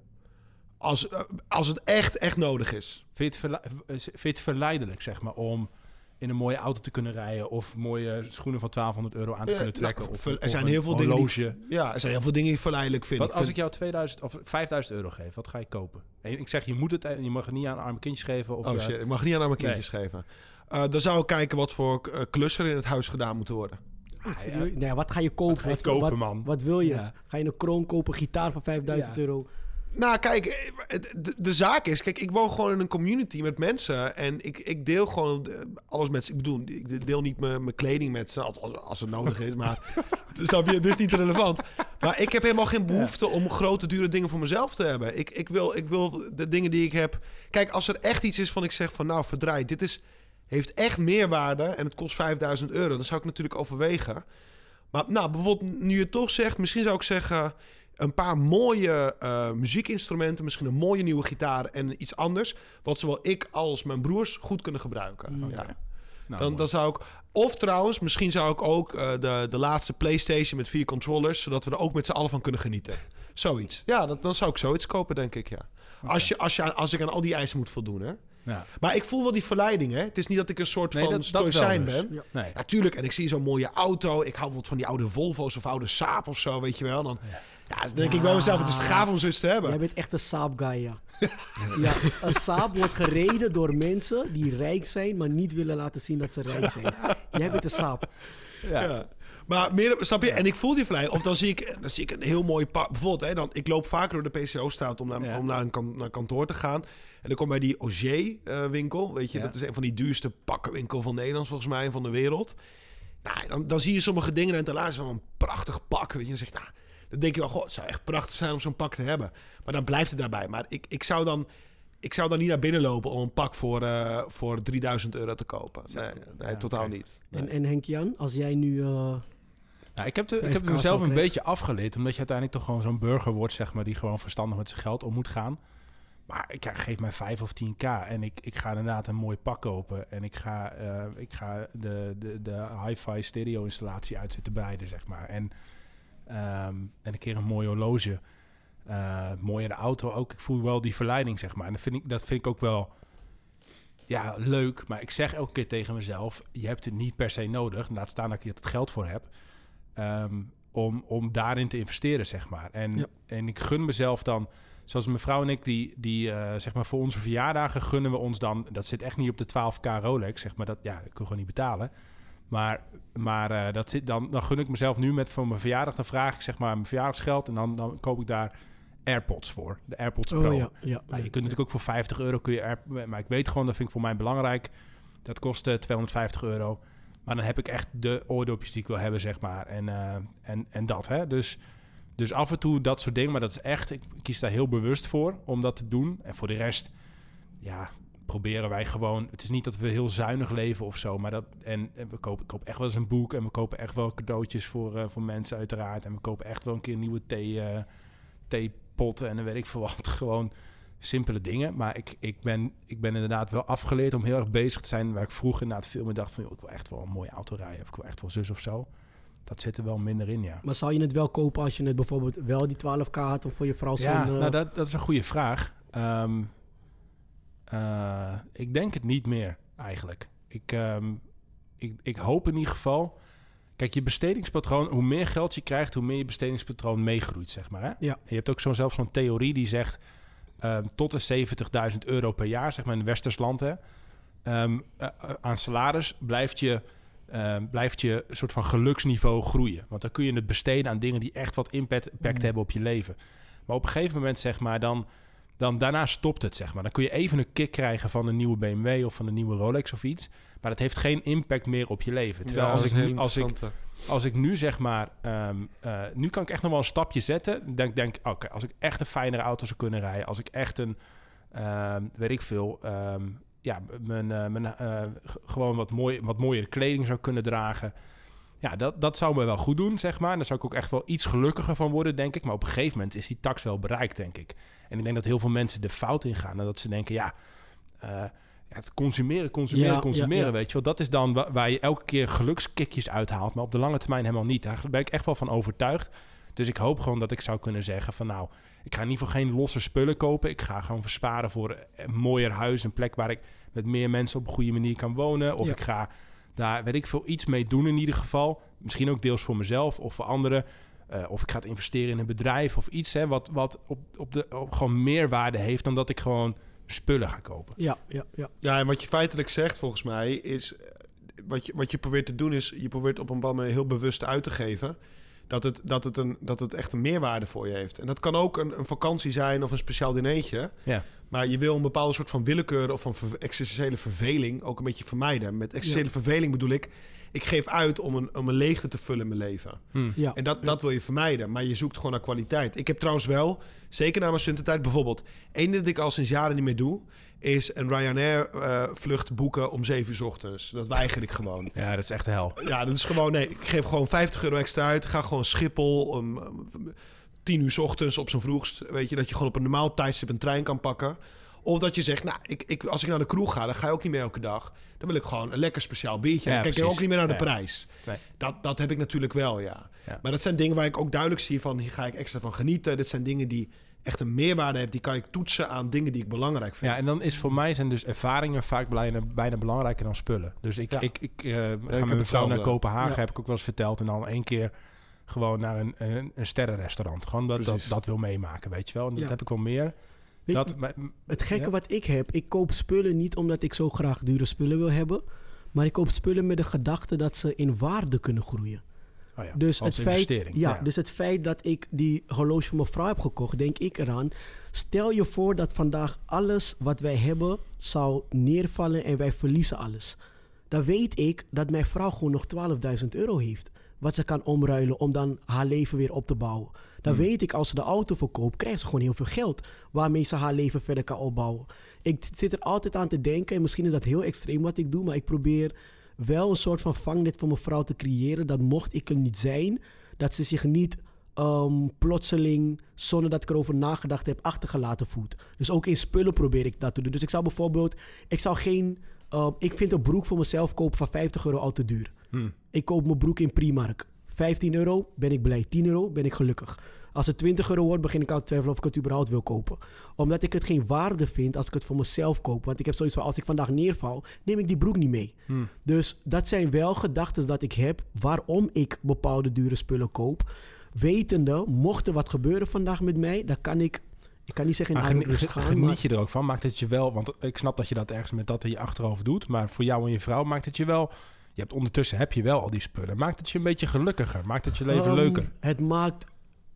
als, eh, als het echt, echt nodig is. Vind je, het verle- eh, vind je het verleidelijk, zeg maar, om in een mooie auto te kunnen rijden... of mooie schoenen van 1200 euro aan te Ja, kunnen trekken? nou, of, ver- of er zijn heel veel dingen die, Ja, er zijn heel veel dingen die verleidelijk vind. Wat, Ik als vind- ik jou 2000 of 5000 euro geef, wat ga je kopen? En ik zeg, je moet het en je mag het niet aan arme kindjes geven. Of, Oh eh, shit, ik mag niet aan mijn kindjes geven. Eh, dan zou ik kijken wat voor eh, klussen er in het huis gedaan moeten worden. Oh, serieus? Nee, wat ga je kopen? ga je wat, kopen, wat, man? Wat wil je? Ja. Ga je een kroon kopen, gitaar van 5000 Ja. euro? Nou, kijk, eh, de, de zaak is... Kijk, ik woon gewoon in een community met mensen. En ik, ik deel gewoon alles met ze. Ik bedoel, ik deel niet mijn mijn kleding met ze. Als, als, als het nodig is, maar... snap je? Dus niet relevant. Maar ik heb helemaal geen behoefte om grote, dure dingen voor mezelf te hebben. Ik, ik, wil, ik wil de dingen die ik heb... Kijk, als er echt iets is van ik zeg van... Nou, verdraai, dit is, heeft echt meerwaarde en het kost 5000 euro. Dan zou ik natuurlijk overwegen. Maar nou, bijvoorbeeld nu je het toch zegt... Misschien zou ik zeggen... Een paar mooie eh, muziekinstrumenten. Misschien een mooie nieuwe gitaar en iets anders. Wat zowel ik als mijn broers goed kunnen gebruiken. Mm. Ja. Nou, Dan, dan zou ik... Of trouwens, misschien zou ik ook eh, de, de laatste PlayStation met vier controllers... zodat we er ook met z'n allen van kunnen genieten. Zoiets. Ja, dat, dan zou ik zoiets kopen, denk ik, ja. Als, je, als, je, als ik aan al die eisen moet voldoen, hè. Ja. Maar ik voel wel die verleiding, hè. Het is niet dat ik een soort Nee, van dat- stoïcijn dus. ben. Ja. Nee. Natuurlijk, en ik zie zo'n mooie auto. Ik hou bijvoorbeeld van die oude Volvo's of oude Saab of zo, weet je wel. Dan, ja, dan denk ik wel mezelf, het is gaaf om zoiets te hebben. Jij bent echt een Saab guy, ja. ja. Een Saab wordt gereden door mensen die rijk zijn, maar niet willen laten zien dat ze rijk zijn. Jij bent een Saab. Ja. Maar meer, snap je? En ik voel die verleiding. Of dan zie ik, dan zie ik een heel mooi pak. Bijvoorbeeld, hè, dan, ik loop vaker door de PCO-straat om, naar, Ja. om naar een kan, naar kantoor te gaan. En dan kom bij die Auger-winkel. weet je, Ja. dat is een van die duurste pakkenwinkel van Nederland, volgens mij, en van de wereld. Nou, dan, dan zie je sommige dingen en dan van een prachtig pak. Weet je, dan zeg je, nou, dan denk je wel, goh, het zou echt prachtig zijn om zo'n pak te hebben. Maar dan blijft het daarbij. Maar ik, ik zou dan. Ik zou dan niet naar binnen lopen om een pak voor, eh, voor 3000 euro te kopen. Nee, nee Ja, totaal niet. Nee. En, en Henk-Jan, als jij nu... eh, Nou, ik heb, de, ik heb mezelf een beetje afgeleerd. Omdat je uiteindelijk toch gewoon zo'n burger wordt, zeg maar, die gewoon verstandig met zijn geld om moet gaan. Maar ik geef mij 5 of 10k en ik, ik ga inderdaad een mooi pak kopen. En ik ga, eh, ik ga de, de, de hi-fi stereo installatie uitzetten beide, zeg maar. En, ehm, en een keer een mooi horloge. Eh mooiere auto ook. Ik voel wel die verleiding, zeg maar. En dat vind ik, dat vind ik ook wel ja, leuk. Maar ik zeg elke keer tegen mezelf: je hebt het niet per se nodig. Laat staan dat ik er het geld voor heb. ehm, om, om daarin te investeren, zeg maar. En, Ja. en ik gun mezelf dan, zoals mijn vrouw en ik, die, die eh, zeg maar voor onze verjaardagen gunnen we ons dan. Dat zit echt niet op de 12k Rolex, zeg maar. Dat, ja, dat kun je gewoon niet betalen. Maar, maar eh, dat zit dan, dan gun ik mezelf nu met voor mijn verjaardag. Dan vraag ik zeg maar mijn verjaardagsgeld. En dan, dan koop ik daar AirPods voor. De AirPods Pro. oh ja, ja. Nou, je kunt natuurlijk ook voor 50 euro kun je Air- maar ik weet gewoon, dat vind ik voor mij belangrijk. Dat kost eh, 250 euro. Maar dan heb ik echt de oordopjes die ik wil hebben, zeg maar. En, eh, en, en dat, hè. Dus, dus af en toe dat soort dingen. Maar dat is echt, ik kies daar heel bewust voor om dat te doen. En voor de rest, ja, proberen wij gewoon... Het is niet dat we heel zuinig leven of zo. Maar dat, en, en we kopen, koop echt wel eens een boek. En we kopen echt wel cadeautjes voor, eh, voor mensen uiteraard. En we kopen echt wel een keer nieuwe thee, eh, theepotten. En dan weet ik veel wat. Gewoon simpele dingen. Maar ik, ik, ben, ik ben inderdaad wel afgeleerd om heel erg bezig te zijn... waar ik vroeger inderdaad veel meer dacht van... Joh, ik wil echt wel een mooie auto rijden. Of ik wil echt wel zus of zo. Dat zit er wel minder in, ja. Maar zou je het wel kopen als je het bijvoorbeeld wel die 12k had om voor je vrouw zo'n... Ja, nou, dat, dat is een goede vraag. Ehm, eh, ik denk het niet meer, eigenlijk. Ik, ehm, ik, ik hoop in ieder geval... Kijk, je bestedingspatroon, hoe meer geld je krijgt... hoe meer je bestedingspatroon meegroeit, zeg maar. Hè? Ja. En je hebt ook zo, zelfs zo'n theorie die zegt... ehm, tot de 70.000 euro per jaar, zeg maar in westers land... Hè, eh, eh, aan salaris blijft je, ehm, blijft je soort van geluksniveau groeien. Want dan kun je het besteden aan dingen die echt wat impact, impact Mm. hebben op je leven. Maar op een gegeven moment, zeg maar, dan, dan daarna stopt het, zeg maar. Dan kun je even een kick krijgen van een nieuwe BMW of van een nieuwe Rolex of iets. Maar dat heeft geen impact meer op je leven. Terwijl Ja, als, ik nu, als, ik, als ik nu zeg maar, ehm, eh, nu kan ik echt nog wel een stapje zetten. Denk, denk, oké, als ik echt een fijnere auto zou kunnen rijden, als ik echt een, ehm, weet ik veel, ehm, ja, mijn, eh, mijn, eh, gewoon wat, mooi, wat mooiere kleding zou kunnen dragen. Ja, dat, dat zou me wel goed doen, zeg maar. En daar zou ik ook echt wel iets gelukkiger van worden, denk ik. Maar op een gegeven moment is die tax wel bereikt, denk ik. En ik denk dat heel veel mensen de fout ingaan. En dat ze denken, ja, eh, ja het consumeren, consumeren, Ja, consumeren, ja, weet je wel. Dat is dan wa- waar je elke keer gelukskickjes uithaalt. Maar op de lange termijn helemaal niet. Daar ben ik echt wel van overtuigd. Dus ik hoop gewoon dat ik zou kunnen zeggen van nou, ik ga in ieder geval geen losse spullen kopen. Ik ga gewoon versparen voor een mooier huis, een plek waar ik met meer mensen op een goede manier kan wonen. Of Ja. ik ga daar, weet ik veel, iets mee doen in ieder geval. Misschien ook deels voor mezelf of voor anderen. Eh, of ik ga het investeren in een bedrijf of iets hè, wat, wat op, op de, op gewoon meerwaarde heeft dan dat ik gewoon spullen ga kopen. Ja, ja, ja. Ja, en wat je feitelijk zegt volgens mij is... eh, Wat je, wat je probeert te doen is... Je probeert op een bepaalde manier heel bewust uit te geven. Dat het, dat, het een, dat het echt een meerwaarde voor je heeft. En dat kan ook een, een vakantie zijn of een speciaal dinertje. Ja. Maar je wil een bepaalde soort van willekeur of van ver- existentiële verveling ook een beetje vermijden. Met existentiële verveling bedoel ik, ik geef uit om een, om een leegte te vullen in mijn leven. Ja. En dat, dat wil je vermijden. Maar je zoekt gewoon naar kwaliteit. Ik heb trouwens wel, zeker na mijn studententijd bijvoorbeeld... één dat ik al sinds jaren niet meer doe... is een Ryanair-vlucht boeken om 7 uur 's ochtends. Dat weiger ik gewoon. Ja, dat is echt de hel. Ja, dat is gewoon... Nee, ik geef gewoon 50 euro extra uit. Ga gewoon Schiphol om um, 10 uur 's ochtends op zijn vroegst. Weet je, dat je gewoon op een normaal tijdstip een trein kan pakken. Of dat je zegt, nou, ik, ik, als ik naar de kroeg ga... dan ga je ook niet meer elke dag. Dan wil ik gewoon een lekker speciaal biertje. Ja, dan kijk je ook niet meer naar de prijs. Nee. Dat, dat heb ik natuurlijk wel, ja. Ja. Maar dat zijn dingen waar ik ook duidelijk zie van... hier ga ik extra van genieten. Dit zijn dingen die echt een meerwaarde hebben. Die kan ik toetsen aan dingen die ik belangrijk vind. Ja, en dan is voor mij zijn dus ervaringen vaak bijna, bijna belangrijker dan spullen. Dus ik, Ja. ik, ik eh, ga heb met mijn naar Kopenhagen, Ja. heb ik ook wel eens verteld. En dan één keer gewoon naar een, een, een sterrenrestaurant. Gewoon dat, dat, dat wil meemaken, weet je wel. En dat Ja. heb ik wel meer. Weet Dat, maar- Het gekke Ja? wat ik heb, ik koop spullen niet omdat ik zo graag dure spullen wil hebben. Maar ik koop spullen met de gedachte dat ze in waarde kunnen groeien. Oh ja, Dus het, feit, ja, dus het feit dat ik die horloge voor mijn vrouw heb gekocht, denk ik eraan. Stel je voor dat vandaag alles wat wij hebben zou neervallen en wij verliezen alles. Dan weet ik dat mijn vrouw gewoon nog 12.000 euro heeft. Wat ze kan omruilen om dan haar leven weer op te bouwen. Dan Hmm. weet ik als ze de auto verkoopt, krijgt ze gewoon heel veel geld. Waarmee ze haar leven verder kan opbouwen. Ik zit er altijd aan te denken, en misschien is dat heel extreem wat ik doe, maar ik probeer wel een soort van vangnet voor mijn vrouw te creëren. Dat mocht ik er niet zijn, dat ze zich niet ehm, plotseling, zonder dat ik erover nagedacht heb, achtergelaten voelt. Dus ook in spullen probeer ik dat te doen. Dus ik zou bijvoorbeeld, ik zou geen, ehm, ik vind een broek voor mezelf kopen van 50 euro al te duur. Ik koop mijn broek in Primark. 15 euro ben ik blij. 10 euro ben ik gelukkig. Als het 20 euro wordt, begin ik al te twijfelen of ik het überhaupt wil kopen. Omdat ik het geen waarde vind als ik het voor mezelf koop. Want ik heb zoiets van, als ik vandaag neerval, neem ik die broek niet mee. Dus dat zijn wel gedachten dat ik heb waarom ik bepaalde dure spullen koop. Wetende, mocht er wat gebeuren vandaag met mij, dan kan ik, ik kan niet zeggen in Maar eigen geni- rust gaan. geniet maar- je er ook van? Maakt het je wel... Want ik snap dat je dat ergens met dat in je achterhoofd doet. Maar voor jou en je vrouw maakt het je wel... Je hebt ondertussen heb je wel al die spullen. Maakt het je een beetje gelukkiger? Maakt het je leven Ehm, leuker? Het maakt,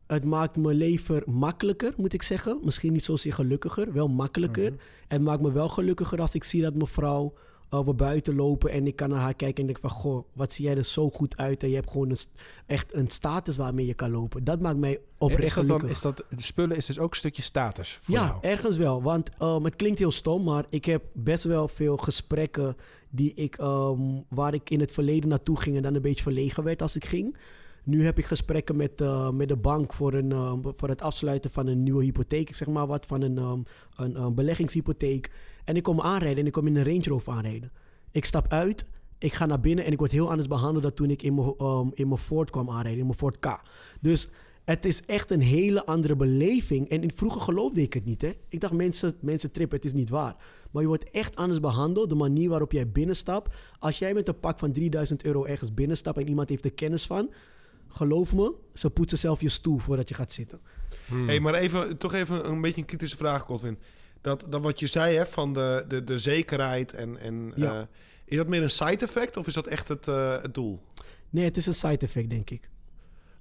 het maakt mijn leven makkelijker, moet ik zeggen. Misschien niet zozeer gelukkiger, wel makkelijker. Mhm. Het maakt me wel gelukkiger als ik zie dat mijn vrouw uh, we buiten lopen en ik kan naar haar kijken en denk van, goh, wat zie jij er zo goed uit en je hebt gewoon een, echt een status waarmee je kan lopen. Dat maakt mij oprecht is dat dan, gelukkig. is dat, de spullen is dus ook een stukje status voor Ja, jou? ergens wel. Want um, het klinkt heel stom, maar ik heb best wel veel gesprekken die ik, um, waar ik in het verleden naartoe ging en dan een beetje verlegen werd als ik ging. Nu heb ik gesprekken met, uh, met de bank voor, een, um, voor het afsluiten van een nieuwe hypotheek, zeg maar wat, van een, um, een, een beleggingshypotheek. En ik kom aanrijden en ik kom in een Range Rover aanrijden. Ik stap uit, ik ga naar binnen en ik word heel anders behandeld dan toen ik in mijn, um, Ford kwam aanrijden, in mijn Ford K. Dus het is echt een hele andere beleving. En in- vroeger geloofde ik het niet. Hè? Ik dacht, mensen, mensen trippen, het is niet waar. Maar je wordt echt anders behandeld. De manier waarop jij binnenstapt. Als jij met een pak van 3000 euro ergens binnenstapt en iemand heeft er kennis van. Geloof me, ze poetsen zelf je stoel voordat je gaat zitten. Hey, maar even, toch even een beetje een kritische vraag, Godwin. Dat, dat wat je zei hè, van de, de, de zekerheid en... en Ja. eh, is dat meer een side effect of is dat echt het, eh, het doel? Nee, het is een side effect, denk ik.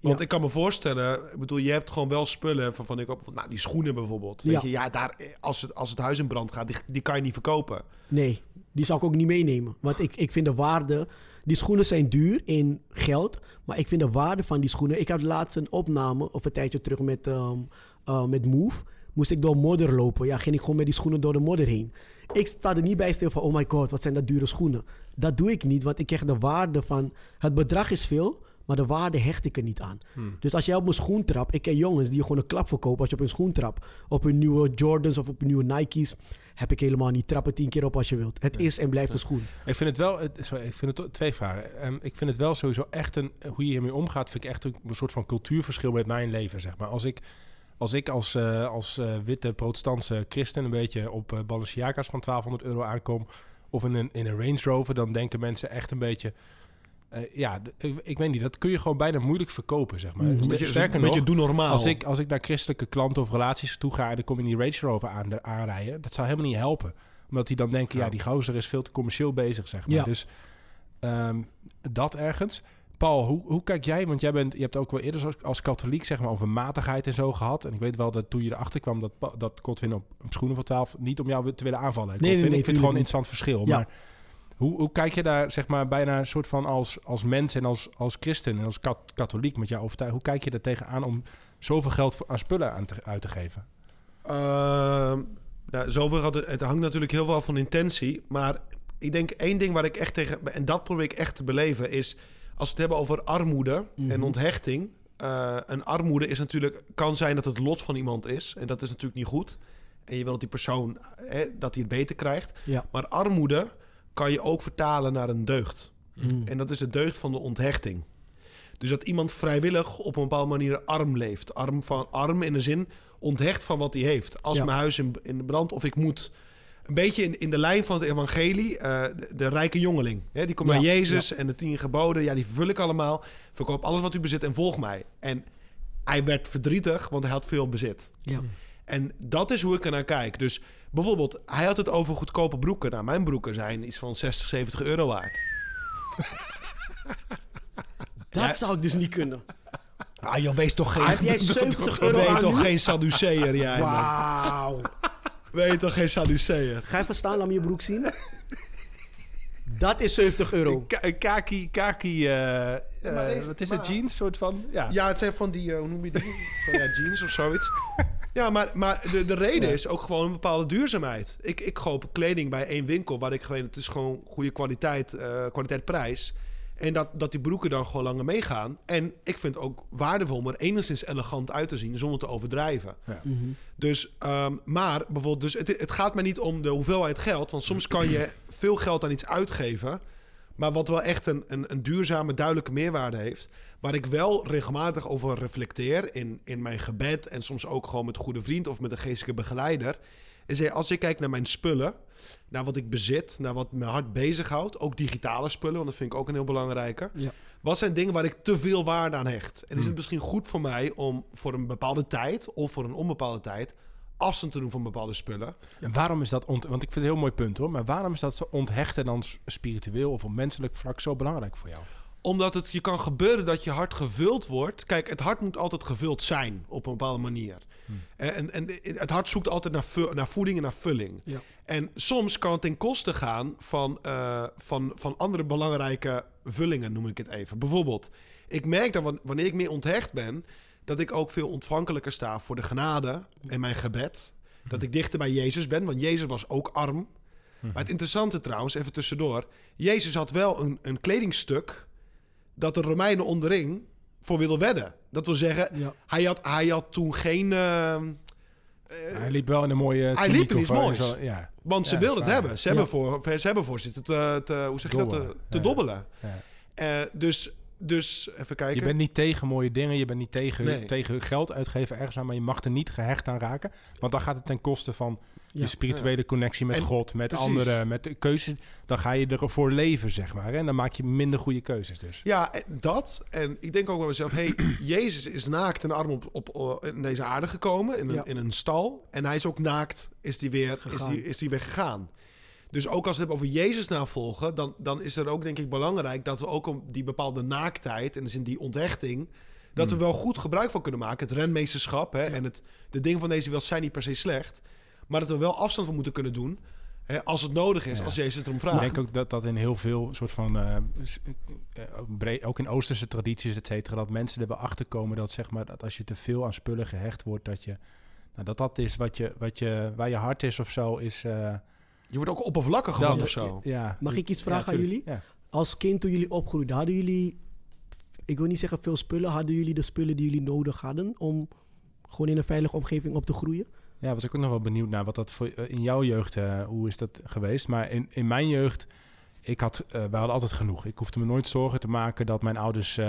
Want Ja. ik kan me voorstellen, ik bedoel, je hebt gewoon wel spullen van, van ik op, nou, die schoenen bijvoorbeeld. Weet Ja. je, ja, daar, als, het, als het huis in brand gaat, die, die kan je niet verkopen. Nee, die zou ik ook niet meenemen. Want ik, ik vind de waarde... Die schoenen zijn duur in geld. Maar ik vind de waarde van die schoenen... Ik had laatst een opname, of een tijdje terug met, ehm, eh, met Move. Moest ik door modder lopen. Ja, ging ik gewoon met die schoenen door de modder heen. Ik sta er niet bij stil van... Oh my god, wat zijn dat dure schoenen. Dat doe ik niet, want ik krijg de waarde van... Het bedrag is veel... Maar de waarde hecht ik er niet aan. Dus als jij op mijn schoen trapt... Ik ken jongens die gewoon een klap verkopen als je op hun schoen trapt. Op hun nieuwe Jordans of op hun nieuwe Nike's. Heb ik helemaal niet. Trap het tien keer op als je wilt. Het is en blijft een schoen. Ik vind het wel, sorry, ik vind het twee vragen. Ehm, ik vind het wel sowieso echt een, hoe je hiermee omgaat, vind ik echt een, een soort van cultuurverschil met mijn leven, zeg maar. Als ik als, ik als, eh, als eh, witte protestantse christen een beetje op uh, Balenciaga's van 1200 euro aankom, of in een, in een Range Rover, dan denken mensen echt een beetje... eh, ja, ik, weet niet, dat kun je gewoon bijna moeilijk verkopen, zeg maar. Ster- Een beetje, Sterker nog, beetje doe normaal. als ik, als ik naar christelijke klanten of relaties toe ga en dan kom in die Range Rover aan, aanrijden, dat zou helemaal niet helpen. Omdat die dan denken, ja, Ja. die gozer is veel te commercieel bezig, zeg maar. Ja. Dus ehm, dat ergens. Paul, hoe, hoe kijk jij? Want jij bent, je hebt ook wel eerder als, als katholiek zeg maar, over matigheid en zo gehad. En ik weet wel dat toen je erachter kwam dat, dat Godwin op, op schoenen van 12 niet om jou te willen aanvallen. Nee, nee, Godwin, nee, ik vind het gewoon een interessant verschil. Ja. Maar hoe, hoe kijk je daar zeg maar, bijna een soort van als, als mens en als, als christen en als kat- katholiek met jouw overtuiging? Hoe kijk je er tegenaan om zoveel geld voor, aan spullen aan te, uit te geven? Ehm, nou, zoveel het, hangt natuurlijk heel veel af van intentie. Maar ik denk één ding waar ik echt tegen... En dat probeer ik echt te beleven is... Als we het hebben over armoede en Mhm. onthechting... eh, een armoede is natuurlijk, kan zijn dat het lot van iemand is. En dat is natuurlijk niet goed. En je wil dat die persoon hè, dat hij het beter krijgt. Ja. Maar armoede kan je ook vertalen naar een deugd. Mm. En dat is de deugd van de onthechting. Dus dat iemand vrijwillig op een bepaalde manier arm leeft. Arm, van, arm in de zin onthecht van wat hij heeft. Als Ja. mijn huis in, in de brand of ik moet... Een beetje in, in de lijn van het evangelie. eh, de, de rijke jongeling. Hè, die komt Ja, naar Jezus en de tien geboden. Ja, die vervul ik allemaal. Verkoop alles wat u bezit en volg mij. En hij werd verdrietig, want hij had veel bezit. Ja. En dat is hoe ik er naar kijk. Dus bijvoorbeeld, hij had het over goedkope broeken. Nou, mijn broeken zijn iets van 60, 70 euro waard. Dat Ja. zou ik dus niet kunnen. Ah, joh, wees toch geen... Heb jij 70 euro toch nu? geen Sadduceer, jij, man. Wauw. Weet toch geen Sadduceer. Ga even staan, laat me je broek zien. Dat is 70 euro. Kaki, kaki eh, eh, wat is het, jeans? soort van, ja. Ja, het zijn van die, eh, hoe noem je die? Van ja, jeans of zoiets. Ja, maar, maar de, de reden is ook gewoon een bepaalde duurzaamheid. Ik, ik koop kleding bij één winkel waar ik gewoon, het is gewoon goede kwaliteit, eh, kwaliteit prijs. En dat, dat die broeken dan gewoon langer meegaan. En ik vind het ook waardevol om er enigszins elegant uit te zien zonder te overdrijven. Mhm. Dus, ehm, maar bijvoorbeeld, dus het, het gaat me niet om de hoeveelheid geld. Want soms kan je veel geld aan iets uitgeven. Maar wat wel echt een, een, een duurzame, duidelijke meerwaarde heeft. Waar ik wel regelmatig over reflecteer in, in mijn gebed. En soms ook gewoon met een goede vriend of met een geestelijke begeleider. Is als ik kijk naar mijn spullen. Naar wat ik bezit. Naar wat mijn hart bezighoudt. Ook digitale spullen, want dat vind ik ook een heel belangrijke. Ja. Wat zijn dingen waar ik te veel waarde aan hecht? En is het misschien goed voor mij om voor een bepaalde tijd of voor een onbepaalde tijd afstand te doen van bepaalde spullen? En waarom is dat, ont want ik vind het een heel mooi punt hoor, maar waarom is dat zo onthechten dan spiritueel of op menselijk vlak zo belangrijk voor jou? Omdat het je kan gebeuren dat je hart gevuld wordt. Kijk, het hart moet altijd gevuld zijn op een bepaalde manier. En, en het hart zoekt altijd naar, naar voeding en naar vulling. Ja. En soms kan het ten koste gaan van, eh, van, van andere belangrijke vullingen, noem ik het even. Bijvoorbeeld, ik merk dat wan- wanneer ik meer onthecht ben, dat ik ook veel ontvankelijker sta voor de genade en mijn gebed. Dat ik dichter bij Jezus ben, want Jezus was ook arm. Maar het interessante trouwens, even tussendoor. Jezus had wel een, een kledingstuk dat de Romeinen onderling voor wilden wedden. Dat wil zeggen, Ja. hij, had, hij had toen geen... eh, eh, hij liep wel in een mooie hij liep in iets zo- moois. zo- ja. want ze Ja, wilden het waar. hebben. Ze, hebben voor, ze hebben voor zitten te, te- hoe zeg je dat, te, Dobbelen. te dobbelen. Eh, dus, dus, even kijken. Je bent niet tegen mooie dingen, je bent niet tegen, Nee. tegen geld uitgeven ergens aan, maar je mag er niet gehecht aan raken. Want dan gaat het ten koste van. Je spirituele connectie met En- God, met precies. anderen, met de keuzes. Dan ga je ervoor leven, zeg maar. hè. En dan maak je minder goede keuzes dus. Ja, en dat. En ik denk ook bij mezelf, hey, Jezus is naakt en arm op, op, in deze aarde gekomen, in een, Ja. in een stal. En hij is ook naakt, is die weer, is Gegaan. die, is die weer gegaan. Dus ook als we het hebben over Jezus navolgen, dan, dan is er ook denk ik belangrijk dat we ook om die bepaalde naaktheid, en dus in die onthechting, dat we wel goed gebruik van kunnen maken. Het renmeesterschap hè, en het, de dingen van deze wereld zijn niet per se slecht. Maar dat we wel afstand van moeten kunnen doen hè, als het nodig is, Ja. als Jezus erom Ik vraagt. denk ook dat dat in heel veel soort van, eh, s- eh, ook in Oosterse tradities, et cetera, dat mensen er wel achter komen dat zeg maar dat als je te veel aan spullen gehecht wordt, dat je, nou, dat dat is wat je, wat je, waar je hart is of zo, is. eh, Je wordt ook oppervlakkig dat- of zo. Ja. Mag ik iets vragen aan jullie? Ja. Als kind toen jullie opgroeiden, hadden jullie, ik wil niet zeggen veel spullen, hadden jullie de spullen die jullie nodig hadden om gewoon in een veilige omgeving op te groeien? Ja, was ik ook nog wel benieuwd naar wat dat voor eh, in jouw jeugd, eh, hoe is dat geweest? Maar in, in mijn jeugd, ik had, we hadden altijd genoeg. Ik hoefde me nooit zorgen te maken dat mijn ouders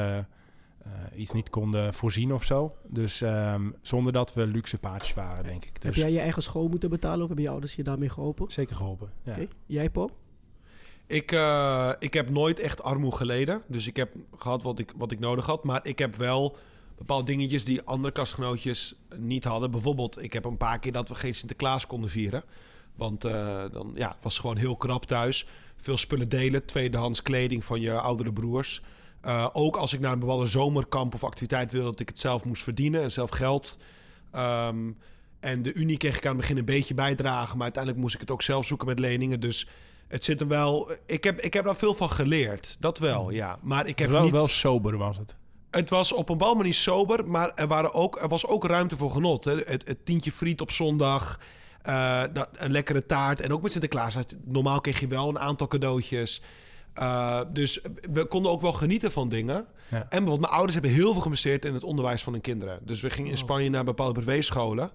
iets niet konden voorzien of zo. Dus ehm, zonder dat we luxe paardjes waren, denk ik. Dus Heb jij je eigen school moeten betalen of hebben je ouders je daarmee geholpen? zeker geholpen. Ja. Jij, Paul? Ik, eh, ik heb nooit echt armoede geleden. Dus ik heb gehad wat ik, wat ik nodig had. Maar ik heb wel bepaalde dingetjes die andere kastgenootjes niet hadden. Bijvoorbeeld, ik heb een paar keer dat we geen Sinterklaas konden vieren. Want eh, dan ja, het was gewoon heel krap thuis. Veel spullen delen, tweedehands kleding van je oudere broers. Eh, ook als ik naar een bepaalde zomerkamp of activiteit wilde, dat ik het zelf moest verdienen en zelf geld. Ehm, en de Unie kreeg ik aan het begin een beetje bijdragen, maar uiteindelijk moest ik het ook zelf zoeken met leningen. Dus het zit er wel. Ik heb, ik heb daar veel van geleerd. Dat wel, ja. Maar ik heb wel, niet. wel sober was het. Het was op een bepaalde manier sober, maar er, waren ook, er was ook ruimte voor genot. Hè. Het, het tientje friet op zondag, eh, dat, een lekkere taart. En ook met Sinterklaas. Normaal kreeg je wel een aantal cadeautjes. Uh, dus we konden ook wel genieten van dingen. Ja. En bijvoorbeeld mijn ouders hebben heel veel geïnvesteerd in het onderwijs van hun kinderen. Dus we gingen in Oh. Spanje naar bepaalde privé-scholen.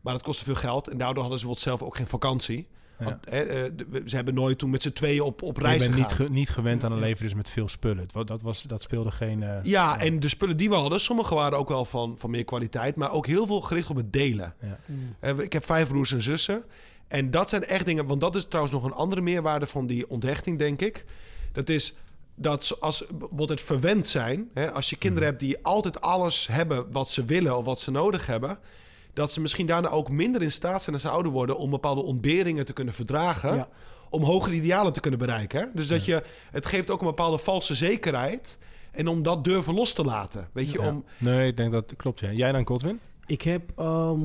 Maar dat kostte veel geld. En daardoor hadden ze bijvoorbeeld zelf ook geen vakantie. Ja. Hè, eh, ze hebben nooit toen met z'n tweeën op, op Je reis bent gegaan. niet, ge- niet gewend aan een leven dus met veel spullen. Dat, was, dat speelde geen... eh, Ja, en de spullen die we hadden, sommige waren ook wel van, van meer kwaliteit, maar ook heel veel gericht op het delen. Ja. Eh, Ik heb vijf broers en zussen. En dat zijn echt dingen, want dat is trouwens nog een andere meerwaarde van die onthechting, denk ik. Dat is dat als bijvoorbeeld het verwend zijn, hè, als je kinderen hebt die altijd alles hebben wat ze willen of wat ze nodig hebben, dat ze misschien daarna ook minder in staat zijn als ze ouder worden om bepaalde ontberingen te kunnen verdragen. Ja. Om hogere idealen te kunnen bereiken. hè. Dus dat je, het geeft ook een bepaalde valse zekerheid. En om dat durven los te laten. Weet je, Ja. om, Nee, ik denk dat klopt. Ja. Jij dan, Godwin? Ik heb ehm,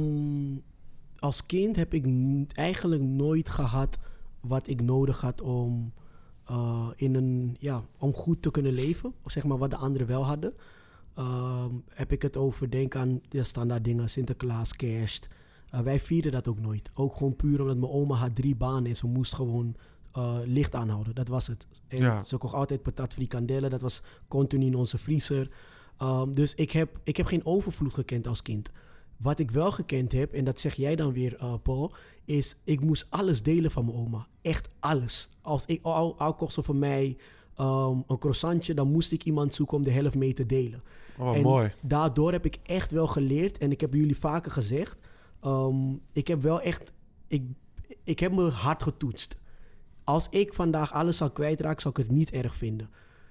als kind heb ik eigenlijk nooit gehad wat ik nodig had om eh, in een ja om goed te kunnen leven, of zeg maar wat de anderen wel hadden. Ehm, heb ik het over denk aan de standaard dingen, Sinterklaas, Kerst. Eh, wij vierden dat ook nooit. Ook gewoon puur omdat mijn oma had drie banen en ze moest gewoon eh, licht aanhouden. Dat was het. En Ja. ze kocht altijd patat frikandellen. Dat was continu in onze vriezer. Ehm, dus ik heb, ik heb geen overvloed gekend als kind. Wat ik wel gekend heb, en dat zeg jij dan weer, eh, Paul, is ik moest alles delen van mijn oma. Echt alles. Als ik al, al kocht ze voor mij ehm, een croissantje, dan moest ik iemand zoeken om de helft mee te delen. oh, en mooi. daardoor heb ik echt wel geleerd, en ik heb jullie vaker gezegd, ehm, ik heb wel echt, ik, ik heb me hard getoetst. Als ik vandaag alles zou kwijtraken, zou ik het niet erg vinden.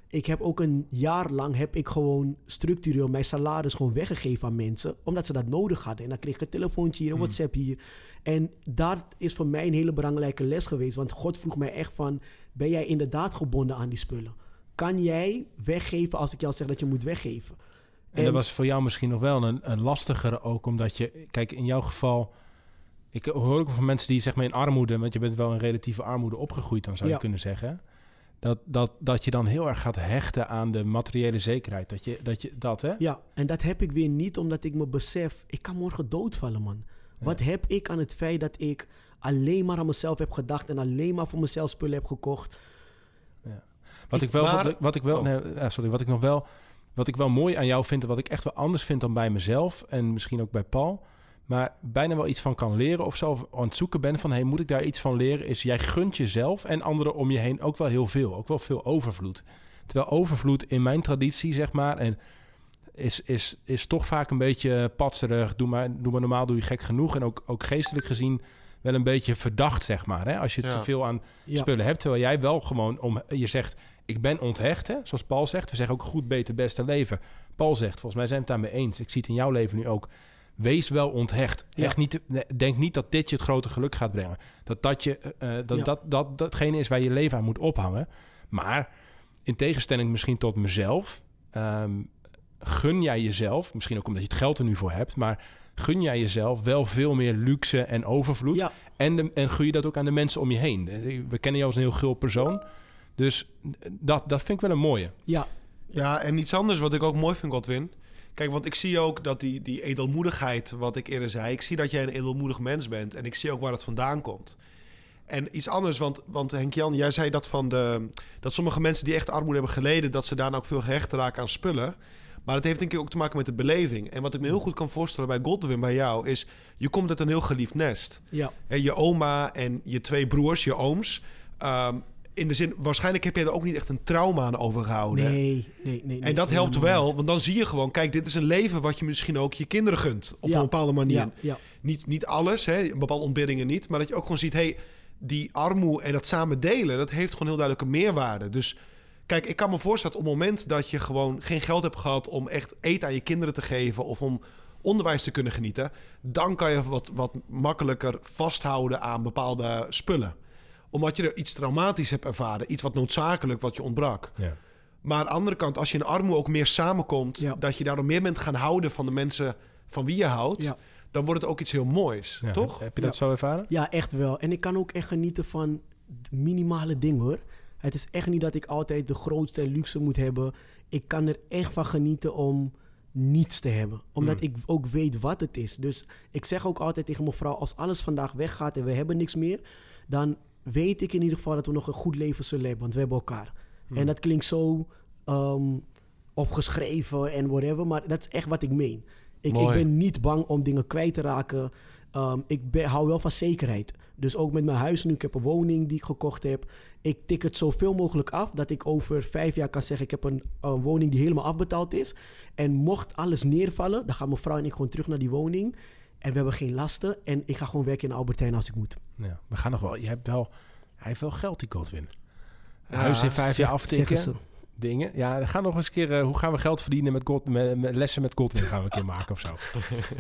Ik heb ook een jaar lang heb ik gewoon structureel mijn salaris gewoon weggegeven aan mensen, omdat ze dat nodig hadden. En dan kreeg ik een telefoontje hier, een WhatsApp hier. En dat is voor mij een hele belangrijke les geweest, want God vroeg mij echt van, ben jij inderdaad gebonden aan die spullen? Kan jij weggeven als ik jou zeg dat je moet weggeven? En, dat was voor jou misschien nog wel een, een lastigere ook, omdat je... Kijk, in jouw geval... Ik hoor ook van mensen die zeg maar in armoede... want je bent wel in relatieve armoede opgegroeid, dan zou je Ja. kunnen zeggen. Dat, dat, dat je dan heel erg gaat hechten aan de materiële zekerheid. Dat je dat, je, dat hè? Ja, en dat heb ik weer niet omdat ik me besef, ik kan morgen doodvallen, man. Wat heb ik aan het feit dat ik alleen maar aan mezelf heb gedacht en alleen maar voor mezelf spullen heb gekocht? Wat Ik- ik wel, maar- wat, ik- wat ik wel, Oh. nee, ja, sorry, wat ik nog wel, wat ik wel mooi aan jou vind en wat ik echt wel anders vind dan bij mezelf en misschien ook bij Paul, maar bijna wel iets van kan leren of zo, of aan het zoeken ben van, hey, moet ik daar iets van leren? Is jij gunt jezelf en anderen om je heen ook wel heel veel, ook wel veel overvloed. Terwijl overvloed in mijn traditie, zeg maar, en is, is, is toch vaak een beetje patserig. Doe maar, doe maar normaal, doe je gek genoeg. En ook, ook geestelijk gezien wel een beetje verdacht, zeg maar. Hè? Als je Ja. te veel aan Ja, spullen hebt. Terwijl jij wel gewoon, om, je zegt, ik ben onthecht, hè? zoals Paul zegt. We zeggen ook goed, beter, beste leven. Paul zegt, volgens mij zijn we het daarmee eens. Ik zie het in jouw leven nu ook. Wees wel onthecht. Ja. Echt niet, denk niet dat dit je het grote geluk gaat brengen. Dat dat, je, eh, eh, dat, Ja. dat, dat datgene is waar je leven aan moet ophangen. Maar in tegenstelling misschien tot mezelf... ehm, gun jij jezelf, misschien ook omdat je het geld er nu voor hebt... maar gun jij jezelf wel veel meer luxe en overvloed... ja, En, de, en gun je dat ook aan de mensen om je heen. We kennen jou als een heel gul persoon. Dus dat, dat vind ik wel een mooie. ja, Ja, en iets anders wat ik ook mooi vind, Godwin. Kijk, want ik zie ook dat die, die edelmoedigheid, wat ik eerder zei... ik zie dat jij een edelmoedig mens bent. En ik zie ook waar het vandaan komt. En iets anders, want, want Henk-Jan, jij zei dat van de... dat sommige mensen die echt armoede hebben geleden... dat ze daarna ook veel gehecht raken aan spullen. Maar het heeft denk ik ook te maken met de beleving. En wat ik me heel goed kan voorstellen bij Godwin, bij jou... is je komt uit een heel geliefd nest. ja, Hè, je oma en je twee broers, je ooms... Ehm, in de zin, waarschijnlijk heb jij er ook niet echt een trauma aan overgehouden. nee, nee, nee. En dat nee, helpt wel, niet. want dan zie je gewoon... kijk, dit is een leven wat je misschien ook je kinderen gunt. Op Ja. een bepaalde manier. Ja, ja, Niet, niet alles, hè, bepaalde ontberingen niet. Maar dat je ook gewoon ziet... hey, die armoede en dat samen delen... dat heeft gewoon heel duidelijke meerwaarde. Dus kijk, ik kan me voorstellen... op het moment dat je gewoon geen geld hebt gehad... om echt eten aan je kinderen te geven... of om onderwijs te kunnen genieten... dan kan je wat, wat makkelijker vasthouden aan bepaalde spullen. Omdat je er iets traumatisch hebt ervaren. Iets wat noodzakelijk wat je ontbrak. Ja. Maar aan de andere kant, als je in armoede ook meer samenkomt... Ja. dat je daardoor meer bent gaan houden van de mensen van wie je houdt... Ja. dan wordt het ook iets heel moois, Ja, toch? Heb je dat Ja. zo ervaren? Ja, echt wel. En ik kan ook echt genieten van minimale dingen hoor. Het is echt niet dat ik altijd de grootste luxe moet hebben. Ik kan er echt van genieten om niets te hebben. Omdat Hmm. ik ook weet wat het is. Dus ik zeg ook altijd tegen mijn vrouw... als alles vandaag weggaat en we hebben niks meer... dan weet ik in ieder geval dat we nog een goed leven zullen hebben. Want we hebben elkaar. Hmm. En dat klinkt zo ehm, opgeschreven en whatever... maar dat is echt wat ik meen. Ik, ik ben niet bang om dingen kwijt te raken. Ehm, ik ben, hou wel van zekerheid. Dus ook met mijn huis nu. Ik heb een woning die ik gekocht heb. Ik tik het zoveel mogelijk af. Dat ik over vijf jaar kan zeggen... ik heb een, een woning die helemaal afbetaald is. En mocht alles neervallen... dan gaan mijn vrouw en ik gewoon terug naar die woning. En we hebben geen lasten. En ik ga gewoon werken in Albertijn als ik moet. Ja, we gaan nog wel. Je hebt wel. Hij heeft wel geld, die Godwin. Ja, Huis in vijf jaar aftikken. Dingen. Ja, we gaan nog eens een keer. eh, hoe gaan we geld verdienen met, God, met, met lessen met Godwin? Gaan we een keer maken of zo.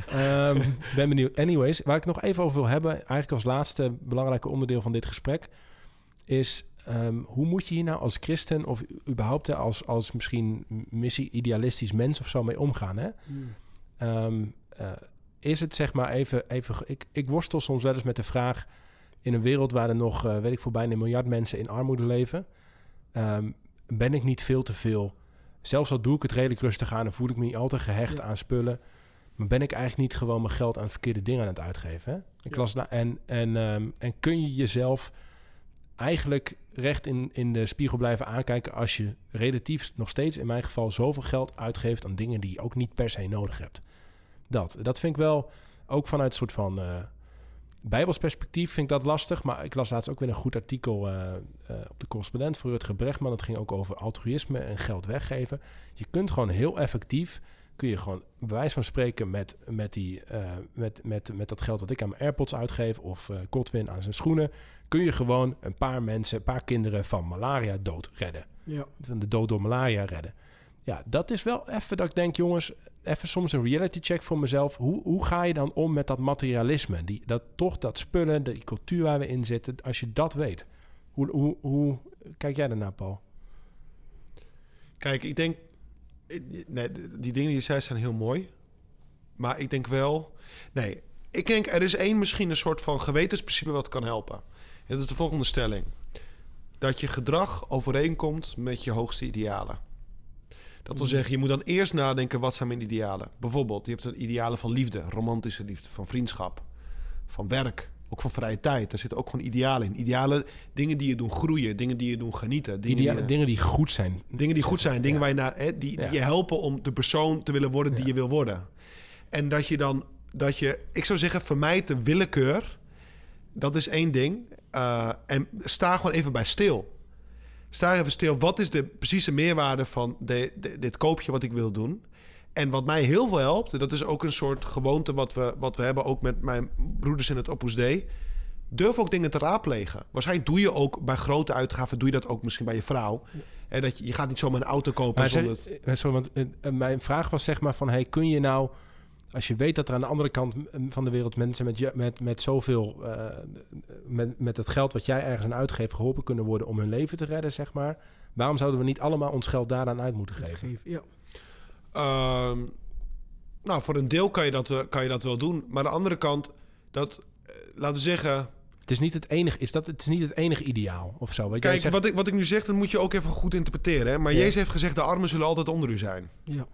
Ehm, ben benieuwd. Anyways, waar ik nog even over wil hebben, eigenlijk als laatste belangrijke onderdeel van dit gesprek, is ehm, hoe moet je hier nou als christen of überhaupt als, als misschien missie-idealistisch mens of zo mee omgaan? Hè? Ehm, eh, is het zeg maar even... even ik, ik worstel soms wel eens met de vraag... in een wereld waar er nog, eh, weet ik voor bijna een miljard mensen in armoede leven... ehm, ben ik niet veel te veel... Zelfs al doe ik het redelijk rustig aan... en voel ik me niet altijd gehecht Ja. aan spullen... maar ben ik eigenlijk niet gewoon mijn geld aan verkeerde dingen aan het uitgeven? Hè? Ik las en, en, ehm, en kun je jezelf eigenlijk recht in, in de spiegel blijven aankijken... als je relatief nog steeds in mijn geval zoveel geld uitgeeft... aan dingen die je ook niet per se nodig hebt? Dat, dat vind ik wel ook vanuit een soort van eh bijbels perspectief vind ik dat lastig. Maar ik las laatst ook weer een goed artikel eh, eh, op de correspondent voor Rutger Brechtman. Dat ging ook over altruïsme en geld weggeven. Je kunt gewoon heel effectief, kun je gewoon bij wijze van spreken met, met, die, eh, met, met, met dat geld dat ik aan mijn AirPods uitgeef of Godwin aan zijn schoenen, kun je gewoon een paar mensen, een paar kinderen van malaria dood redden Ja. van de dood door malaria redden. Ja, dat is wel even dat ik denk, jongens, even soms een reality check voor mezelf. Hoe, hoe ga je dan om met dat materialisme? Die, dat toch dat spullen, die cultuur waar we in zitten, als je dat weet. Hoe, hoe, hoe kijk jij daarnaar, Paul? Kijk, ik denk... Nee, die dingen die je zei zijn heel mooi. Maar ik denk wel... Nee, ik denk er is één misschien een soort van gewetensprincipe wat kan helpen. En dat is de volgende stelling. Dat je gedrag overeenkomt met je hoogste idealen. Dat wil zeggen, je moet dan eerst nadenken... wat zijn mijn idealen? Bijvoorbeeld, je hebt een idealen van liefde. Romantische liefde, van vriendschap. Van werk. Ook van vrije tijd. Daar zitten ook gewoon idealen in. Idealen, dingen die je doen groeien. Dingen die je doen genieten. Dingen die dingen die goed zijn. Dingen die goed zijn, dingen waar je naar, hè, die, die Ja. je helpen om de persoon te willen worden die Ja. je wil worden. En dat je dan, dat je, ik zou zeggen, vermijd de willekeur. Dat is één ding. Eh, en sta gewoon even bij stil. Sta even stil. Wat is de precieze meerwaarde van de, de- dit koopje wat ik wil doen? En wat mij heel veel helpt, en dat is ook een soort gewoonte wat we, wat we hebben ook met mijn broeders in het Opus Dei. Durf ook dingen te raadplegen. Waarschijnlijk doe je ook bij grote uitgaven, doe je dat ook misschien bij je vrouw. En dat je, je gaat niet zomaar een auto kopen Maar zonder... eh, sorry, want eh, eh, mijn vraag was zeg maar van... Hey, kun je nou, als je weet dat er aan de andere kant van de wereld... mensen met, met, met zoveel... met, met het geld wat jij ergens aan uitgeeft... geholpen kunnen worden om hun leven te redden, zeg maar... waarom zouden we niet allemaal ons geld daaraan uit moeten geven? Geven. Ja. Ehm, nou, voor een deel kan je, dat, eh, kan je dat wel doen. Maar aan de andere kant, dat, eh, laten we zeggen... Het is niet het enige, is dat, het is niet het enige ideaal of zo. Kijk, zegt, wat ik, wat ik nu zeg, dat moet je ook even goed interpreteren. Hè? Maar Ja. Jezus heeft gezegd, de armen zullen altijd onder u zijn. Ja.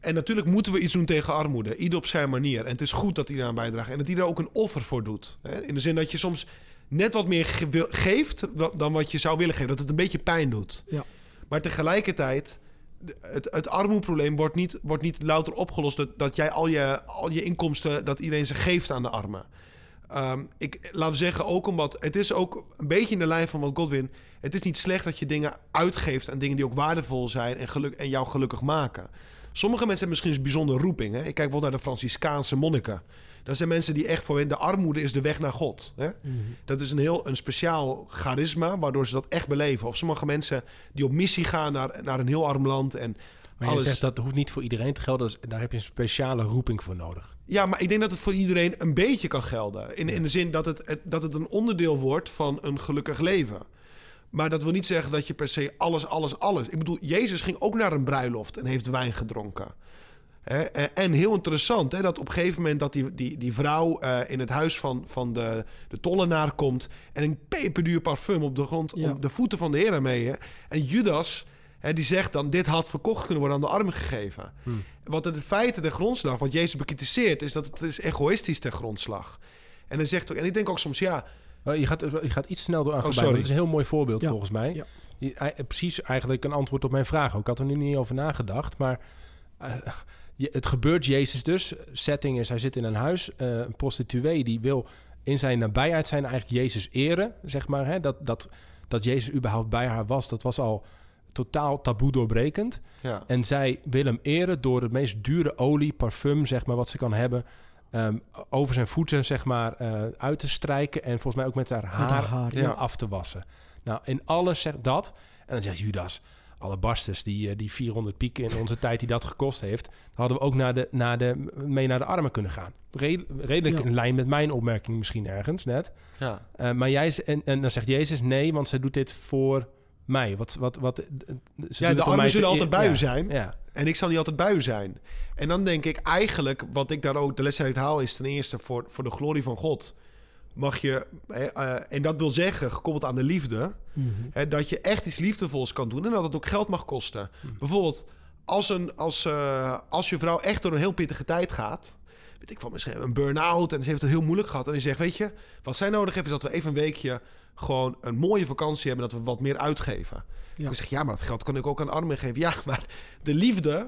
En natuurlijk moeten we iets doen tegen armoede. Ieder op zijn manier. En het is goed dat hij daaraan bijdraagt. En dat hij daar ook een offer voor doet. Hè? In de zin dat je soms net wat meer ge- geeft dan wat je zou willen geven. Dat het een beetje pijn doet. Ja. Maar tegelijkertijd, het, het armoedeprobleem wordt niet, wordt niet louter opgelost... Dat, dat jij al je, al je inkomsten, dat iedereen ze geeft aan de armen. Ehm, ik, we zeggen, ook omdat... Het is ook een beetje in de lijn van wat Godwin... Het is niet slecht dat je dingen uitgeeft aan dingen die ook waardevol zijn... en, geluk, en jou gelukkig maken. Sommige mensen hebben misschien een bijzondere roeping. Hè? Ik kijk bijvoorbeeld naar de Franciscaanse monniken. Dat zijn mensen die echt voor hen... De armoede is de weg naar God. Hè? Mhm. Dat is een heel een speciaal charisma... waardoor ze dat echt beleven. Of sommige mensen die op missie gaan naar, naar een heel arm land... en maar je alles- zegt dat hoeft niet voor iedereen te gelden. Dus daar heb je een speciale roeping voor nodig. Ja, maar ik denk dat het voor iedereen een beetje kan gelden. In, in de zin dat het- dat het een onderdeel wordt van een gelukkig leven. Maar dat wil niet zeggen dat je per se alles, alles, alles. Ik bedoel, Jezus ging ook naar een bruiloft en heeft wijn gedronken. En heel interessant, hè, dat op een gegeven moment dat die, die, die vrouw eh, in het huis van, van de, de tollenaar komt en een peperduur parfum op de grond, Ja. op de voeten van de Heer mee. Hè. En Judas, hè, die zegt dan, dit had verkocht kunnen worden aan de armen gegeven. Wat het in feite de grondslag, wat Jezus bekritiseert, is dat het is egoïstisch ten grondslag. En hij zegt ook, en ik denk ook soms, ja, Oh, je, gaat, je gaat iets snel door aan Oh, voorbij. Dat is een heel mooi voorbeeld Ja. volgens mij. Ja. Je- ei- precies eigenlijk een antwoord op mijn vraag. ook. Ik had er nu niet over nagedacht. Maar eh, je, het gebeurt Jezus dus. Setting is, hij zit in een huis. eh, een prostituee die wil in zijn nabijheid zijn eigenlijk Jezus eren. Zeg maar, hè? Dat, dat, dat Jezus überhaupt bij haar was, dat was al totaal taboe doorbrekend. ja. En zij wil hem eren door het meest dure olie, parfum, zeg maar, wat ze kan hebben. Ehm, over zijn voeten, zeg maar, eh, uit te strijken. En volgens mij ook met haar Met haar, ja. af te wassen. Nou, in alles zegt dat. En dan zegt Judas, alle barsters, die, eh, die 400 pieken in onze tijd die dat gekost heeft... dan hadden we ook naar de, naar de, mee naar de armen kunnen gaan. Red- redelijk Ja. in lijn met mijn opmerking misschien ergens net. ja. Eh, maar jij, en, en dan zegt Jezus, nee, want zij doet dit voor mij. Wat, wat, wat, ze doet Ja, de armen zullen altijd bij ja, u zijn. Ja, En ik zal niet altijd bij u zijn. En dan denk ik eigenlijk, wat ik daar ook de les uit haal, is ten eerste voor, voor de glorie van God. Mag je, eh, en dat wil zeggen, gekoppeld aan de liefde, Mhm. hè, dat je echt iets liefdevols kan doen en dat het ook geld mag kosten. Bijvoorbeeld, als, een, als, eh, als je vrouw echt door een heel pittige tijd gaat, weet ik van misschien een burn-out en ze heeft het heel moeilijk gehad, en die zegt, weet je, wat zij nodig heeft is dat we even een weekje gewoon een mooie vakantie hebben, dat we wat meer uitgeven. Ja. Ik zeg, ja, maar dat geld kan ik ook aan armen geven. Ja, maar de liefde,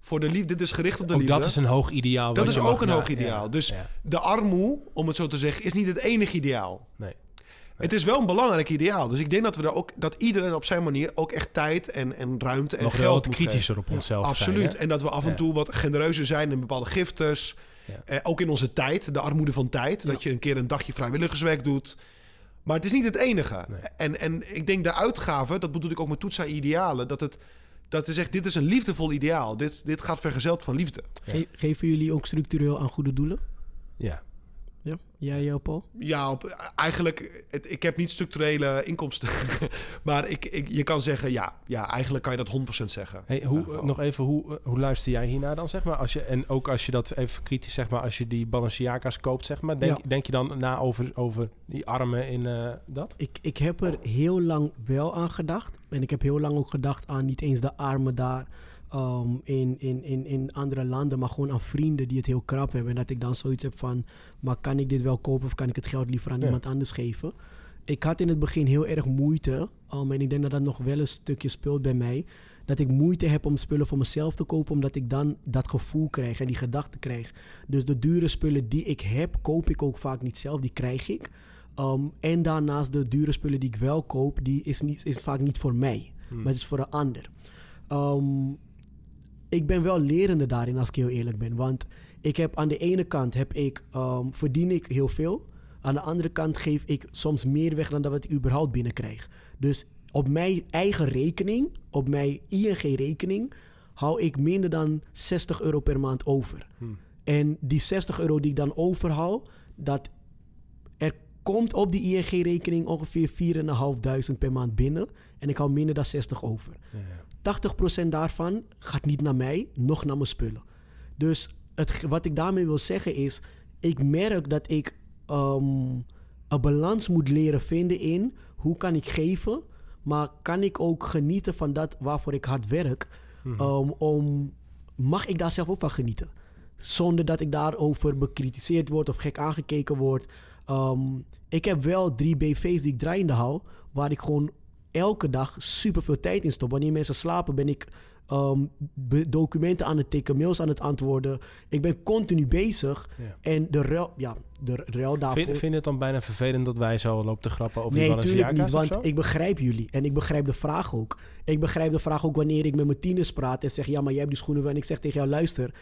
voor de liefde, dit is gericht op de ook liefde. dat is een hoog ideaal. Dat is ook een na- hoog ideaal. ja, Dus ja, de armoe, om het zo te zeggen, is niet het enige ideaal. nee. Het is wel een belangrijk ideaal. Dus ik denk dat we daar ook dat iedereen op zijn manier ook echt tijd en, en ruimte en Nog geld wat kritischer op onszelf. Absoluut. en dat we af en Ja. toe wat genereuzer zijn in bepaalde giftes. Ja. Eh, ook in onze tijd, de armoede van tijd. Dat je een keer een dagje vrijwilligerswerk doet. Maar het is niet het enige. Nee. En, en ik denk de uitgave, dat bedoel ik ook met toetsen aan idealen, dat het dat is echt, dit is een liefdevol ideaal. Dit, dit gaat vergezeld van liefde. Ge- geven jullie ook structureel aan goede doelen? Ja. Ja. Jij, Paul? Ja, op, eigenlijk, het, ik heb niet structurele inkomsten. maar ik, ik, je kan zeggen, ja, ja, eigenlijk kan je dat 100% zeggen. Hey, hoe, nog even, hoe, eh, hoe luister jij hiernaar dan, zeg maar? Als je, en ook als je dat even kritisch, zeg maar, als je die Balenciaga's koopt, zeg maar. Denk, Ja. denk je dan na over, over die armen in eh, dat? Ik, ik heb er heel lang wel aan gedacht. En ik heb heel lang ook gedacht aan niet eens de armen daar ehm, in, in, in, in andere landen, maar gewoon aan vrienden die het heel krap hebben. En dat ik dan zoiets heb van, maar kan ik dit wel kopen of kan ik het geld liever aan Ja. iemand anders geven? Ik had in het begin heel erg moeite, um, en ik denk dat dat nog wel een stukje speelt bij mij, dat ik moeite heb om spullen voor mezelf te kopen, omdat ik dan dat gevoel krijg en die gedachte krijg. Dus de dure spullen die ik heb, koop ik ook vaak niet zelf, die krijg ik. Um, en daarnaast de dure spullen die ik wel koop, die is, niet, is vaak niet voor mij, maar het is voor een ander. Um, ik ben wel lerende daarin, als ik heel eerlijk ben. Want ik heb aan de ene kant heb ik, um, verdien ik heel veel. Aan de andere kant geef ik soms meer weg dan dat wat ik überhaupt binnenkrijg. Dus op mijn eigen rekening, op mijn ING-rekening, hou ik minder dan 60 euro per maand over. En die 60 euro die ik dan overhaal, dat er komt op die ING-rekening ongeveer 4.500 per maand binnen. En ik hou minder dan 60 over. 80% daarvan gaat niet naar mij, nog naar mijn spullen. Dus het, wat ik daarmee wil zeggen is, ik merk dat ik ehm, een balans moet leren vinden in hoe kan ik geven, maar kan ik ook genieten van dat waarvoor ik hard werk. Ehm, om, mag ik daar zelf ook van genieten? Zonder dat ik daarover bekritiseerd word of gek aangekeken word. Ehm, ik heb wel drie BV's die ik draaiende hou, waar ik gewoon elke dag super veel tijd in stop. Wanneer mensen slapen, ben ik ehm, documenten aan het tikken, mails aan het antwoorden. Ik ben continu bezig. Ja. En de ruil, ja, de ruil daarvoor. Vind, vind je het dan bijna vervelend dat wij zo lopen te grappen over Nee, die tuurlijk niet, want ik begrijp jullie. En ik begrijp de vraag ook. Ik begrijp de vraag ook wanneer ik met mijn tieners praat en zeg... ja, maar jij hebt die schoenen wel. En ik zeg tegen jou, luister...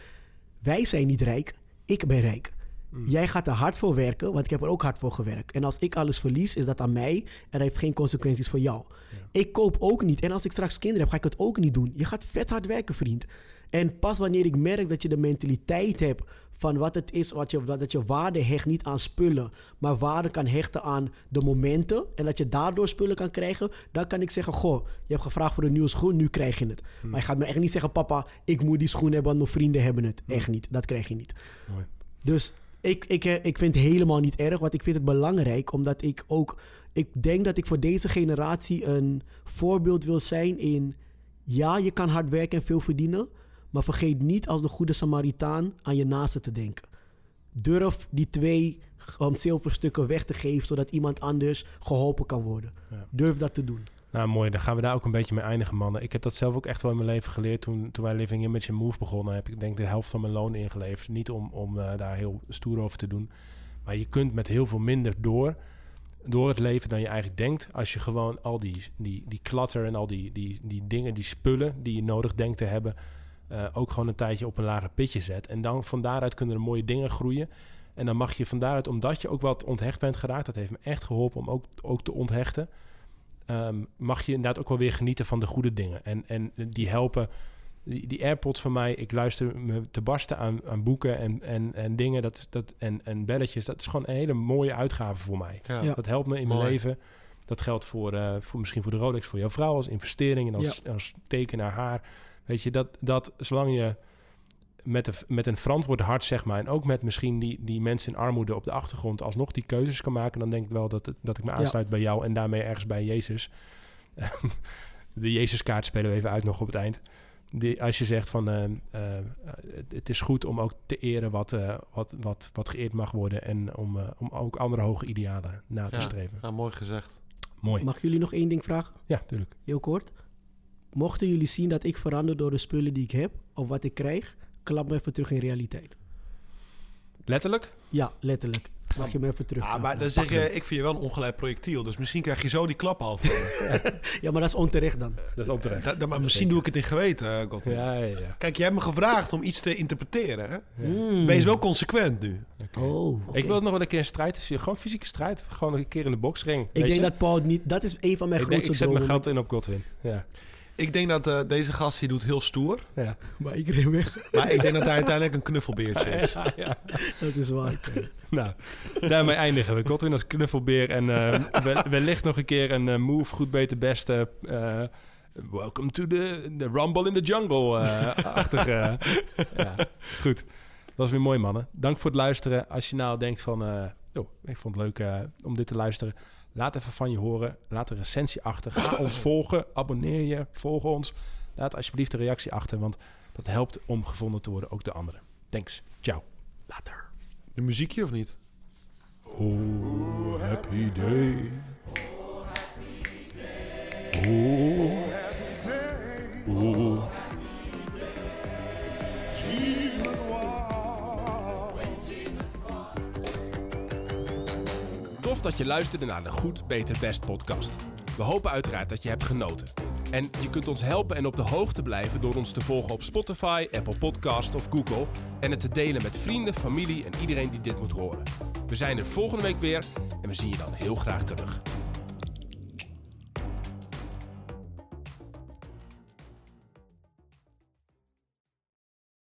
wij zijn niet rijk, ik ben rijk. Mm. Jij gaat er hard voor werken, want ik heb er ook hard voor gewerkt. En als ik alles verlies, is dat aan mij en dat heeft geen consequenties voor jou. Ik koop ook niet. En als ik straks kinderen heb, ga ik het ook niet doen. Je gaat vet hard werken, vriend. En pas wanneer ik merk dat je de mentaliteit hebt van wat het is, wat je, dat je waarde hecht niet aan spullen, maar waarde kan hechten aan de momenten en dat je daardoor spullen kan krijgen, dan kan ik zeggen, goh, je hebt gevraagd voor een nieuwe schoen, nu krijg je het. Maar je gaat me echt niet zeggen, papa, ik moet die schoen hebben, want mijn vrienden hebben het. Echt niet, dat krijg je niet. Mooi. Dus ik, ik, eh, ik vind het helemaal niet erg, want ik vind het belangrijk, omdat ik ook, ik denk dat ik voor deze generatie een voorbeeld wil zijn in, ja, je kan hard werken en veel verdienen, maar vergeet niet als de goede Samaritaan aan je naaste te denken. Durf die twee um, zilverstukken weg te geven, zodat iemand anders geholpen kan worden. Ja. Durf dat te doen. Nou, mooi. Dan gaan we daar ook een beetje mee eindigen, mannen. Ik heb dat zelf ook echt wel in mijn leven geleerd. Toen, toen wij Living Image Move begonnen, heb ik denk de helft van mijn loon ingeleverd. Niet om, om eh, daar heel stoer over te doen. Maar je kunt met heel veel minder door, door het leven dan je eigenlijk denkt. Als je gewoon al die, die, die klatter en al die, die, die dingen, die spullen die je nodig denkt te hebben... eh, ook gewoon een tijdje op een lager pitje zet. En dan van daaruit kunnen er mooie dingen groeien. En dan mag je van daaruit, omdat je ook wat onthecht bent geraakt... dat heeft me echt geholpen om ook, ook te onthechten ehm, mag je inderdaad ook wel weer genieten van de goede dingen. En, en die helpen, die, die AirPods van mij, ik luister me te barsten aan, aan boeken en, en, en dingen dat, dat, en, en belletjes. Dat is gewoon een hele mooie uitgave voor mij. Ja. Ja. Dat helpt me in mijn Mooi. leven. Dat geldt voor, eh, voor misschien voor de Rolex, voor jouw vrouw als investering en als, als teken naar haar. Weet je, dat, dat zolang je met, een met een verantwoord hart, zeg maar, en ook met misschien die, die mensen in armoede op de achtergrond alsnog die keuzes kan maken, dan denk ik wel dat, dat ik me aansluit bij jou en daarmee ergens bij Jezus. de Jezuskaart spelen we even uit nog op het eind. Die, als je zegt van eh, eh, het, het is goed om ook te eren wat, eh, wat, wat, wat geëerd mag worden en om, eh, om ook andere hoge idealen na te Ja. streven. Ja, mooi gezegd. Mooi. Mag jullie nog één ding vragen? Ja, tuurlijk. Heel kort. Mochten jullie zien dat ik verander door de spullen die ik heb of wat ik krijg, klap me even terug in realiteit. Letterlijk? Ja, letterlijk. Mag je me even terug? Ja, maar dan zeg je, ik vind je wel een ongeleid projectiel. Dus misschien krijg je zo die klap al. Ja, maar dat is onterecht dan. Dat is onterecht. Da- da- maar misschien doe ik het in geweten, eh, Godwin. Ja, ja, ja. Kijk, je hebt me gevraagd om iets te interpreteren. Hè? Mm. Wees wel consequent nu. Oh. Ik wil nog wel een keer een strijd. je. Gewoon fysieke strijd. Gewoon een keer in de boxring. Ik denk je? dat Paul niet... Dat is een van mijn ik, denk, grootste ik zet mijn dromen. geld in op Godwin. Ja. Ik denk dat eh, deze gast hier doet heel stoer. Ja. Maar ik ren weg. Maar ik denk dat hij uiteindelijk een knuffelbeertje is. Ja, ja. Dat is waar. Nou, daarmee eindigen we. Godwin als knuffelbeer. En wel- wellicht nog een keer een eh, move, goed, beter, beste. welcome to the, the Rumble in the Jungle. eh achtige. ja, goed. Dat was weer mooi, mannen. Dank voor het luisteren. Als je nou denkt van... oh, ik vond het leuk om dit te luisteren. Laat even van je horen. Laat een recensie achter. Ga ons volgen. Abonneer je. Volg ons. Laat alsjeblieft een reactie achter. Want dat helpt om gevonden te worden. Ook de anderen. Thanks. Ciao. Later. Een muziekje of niet? Oh, happy day. Oh, oh. Jesus Tof dat je luisterde naar de Goed, Beter, Best podcast. We hopen uiteraard dat je hebt genoten. En je kunt ons helpen en op de hoogte blijven door ons te volgen op Spotify, Apple Podcast of Google. En het te delen met vrienden, familie en iedereen die dit moet horen. We zijn er volgende week weer en we zien je dan heel graag terug.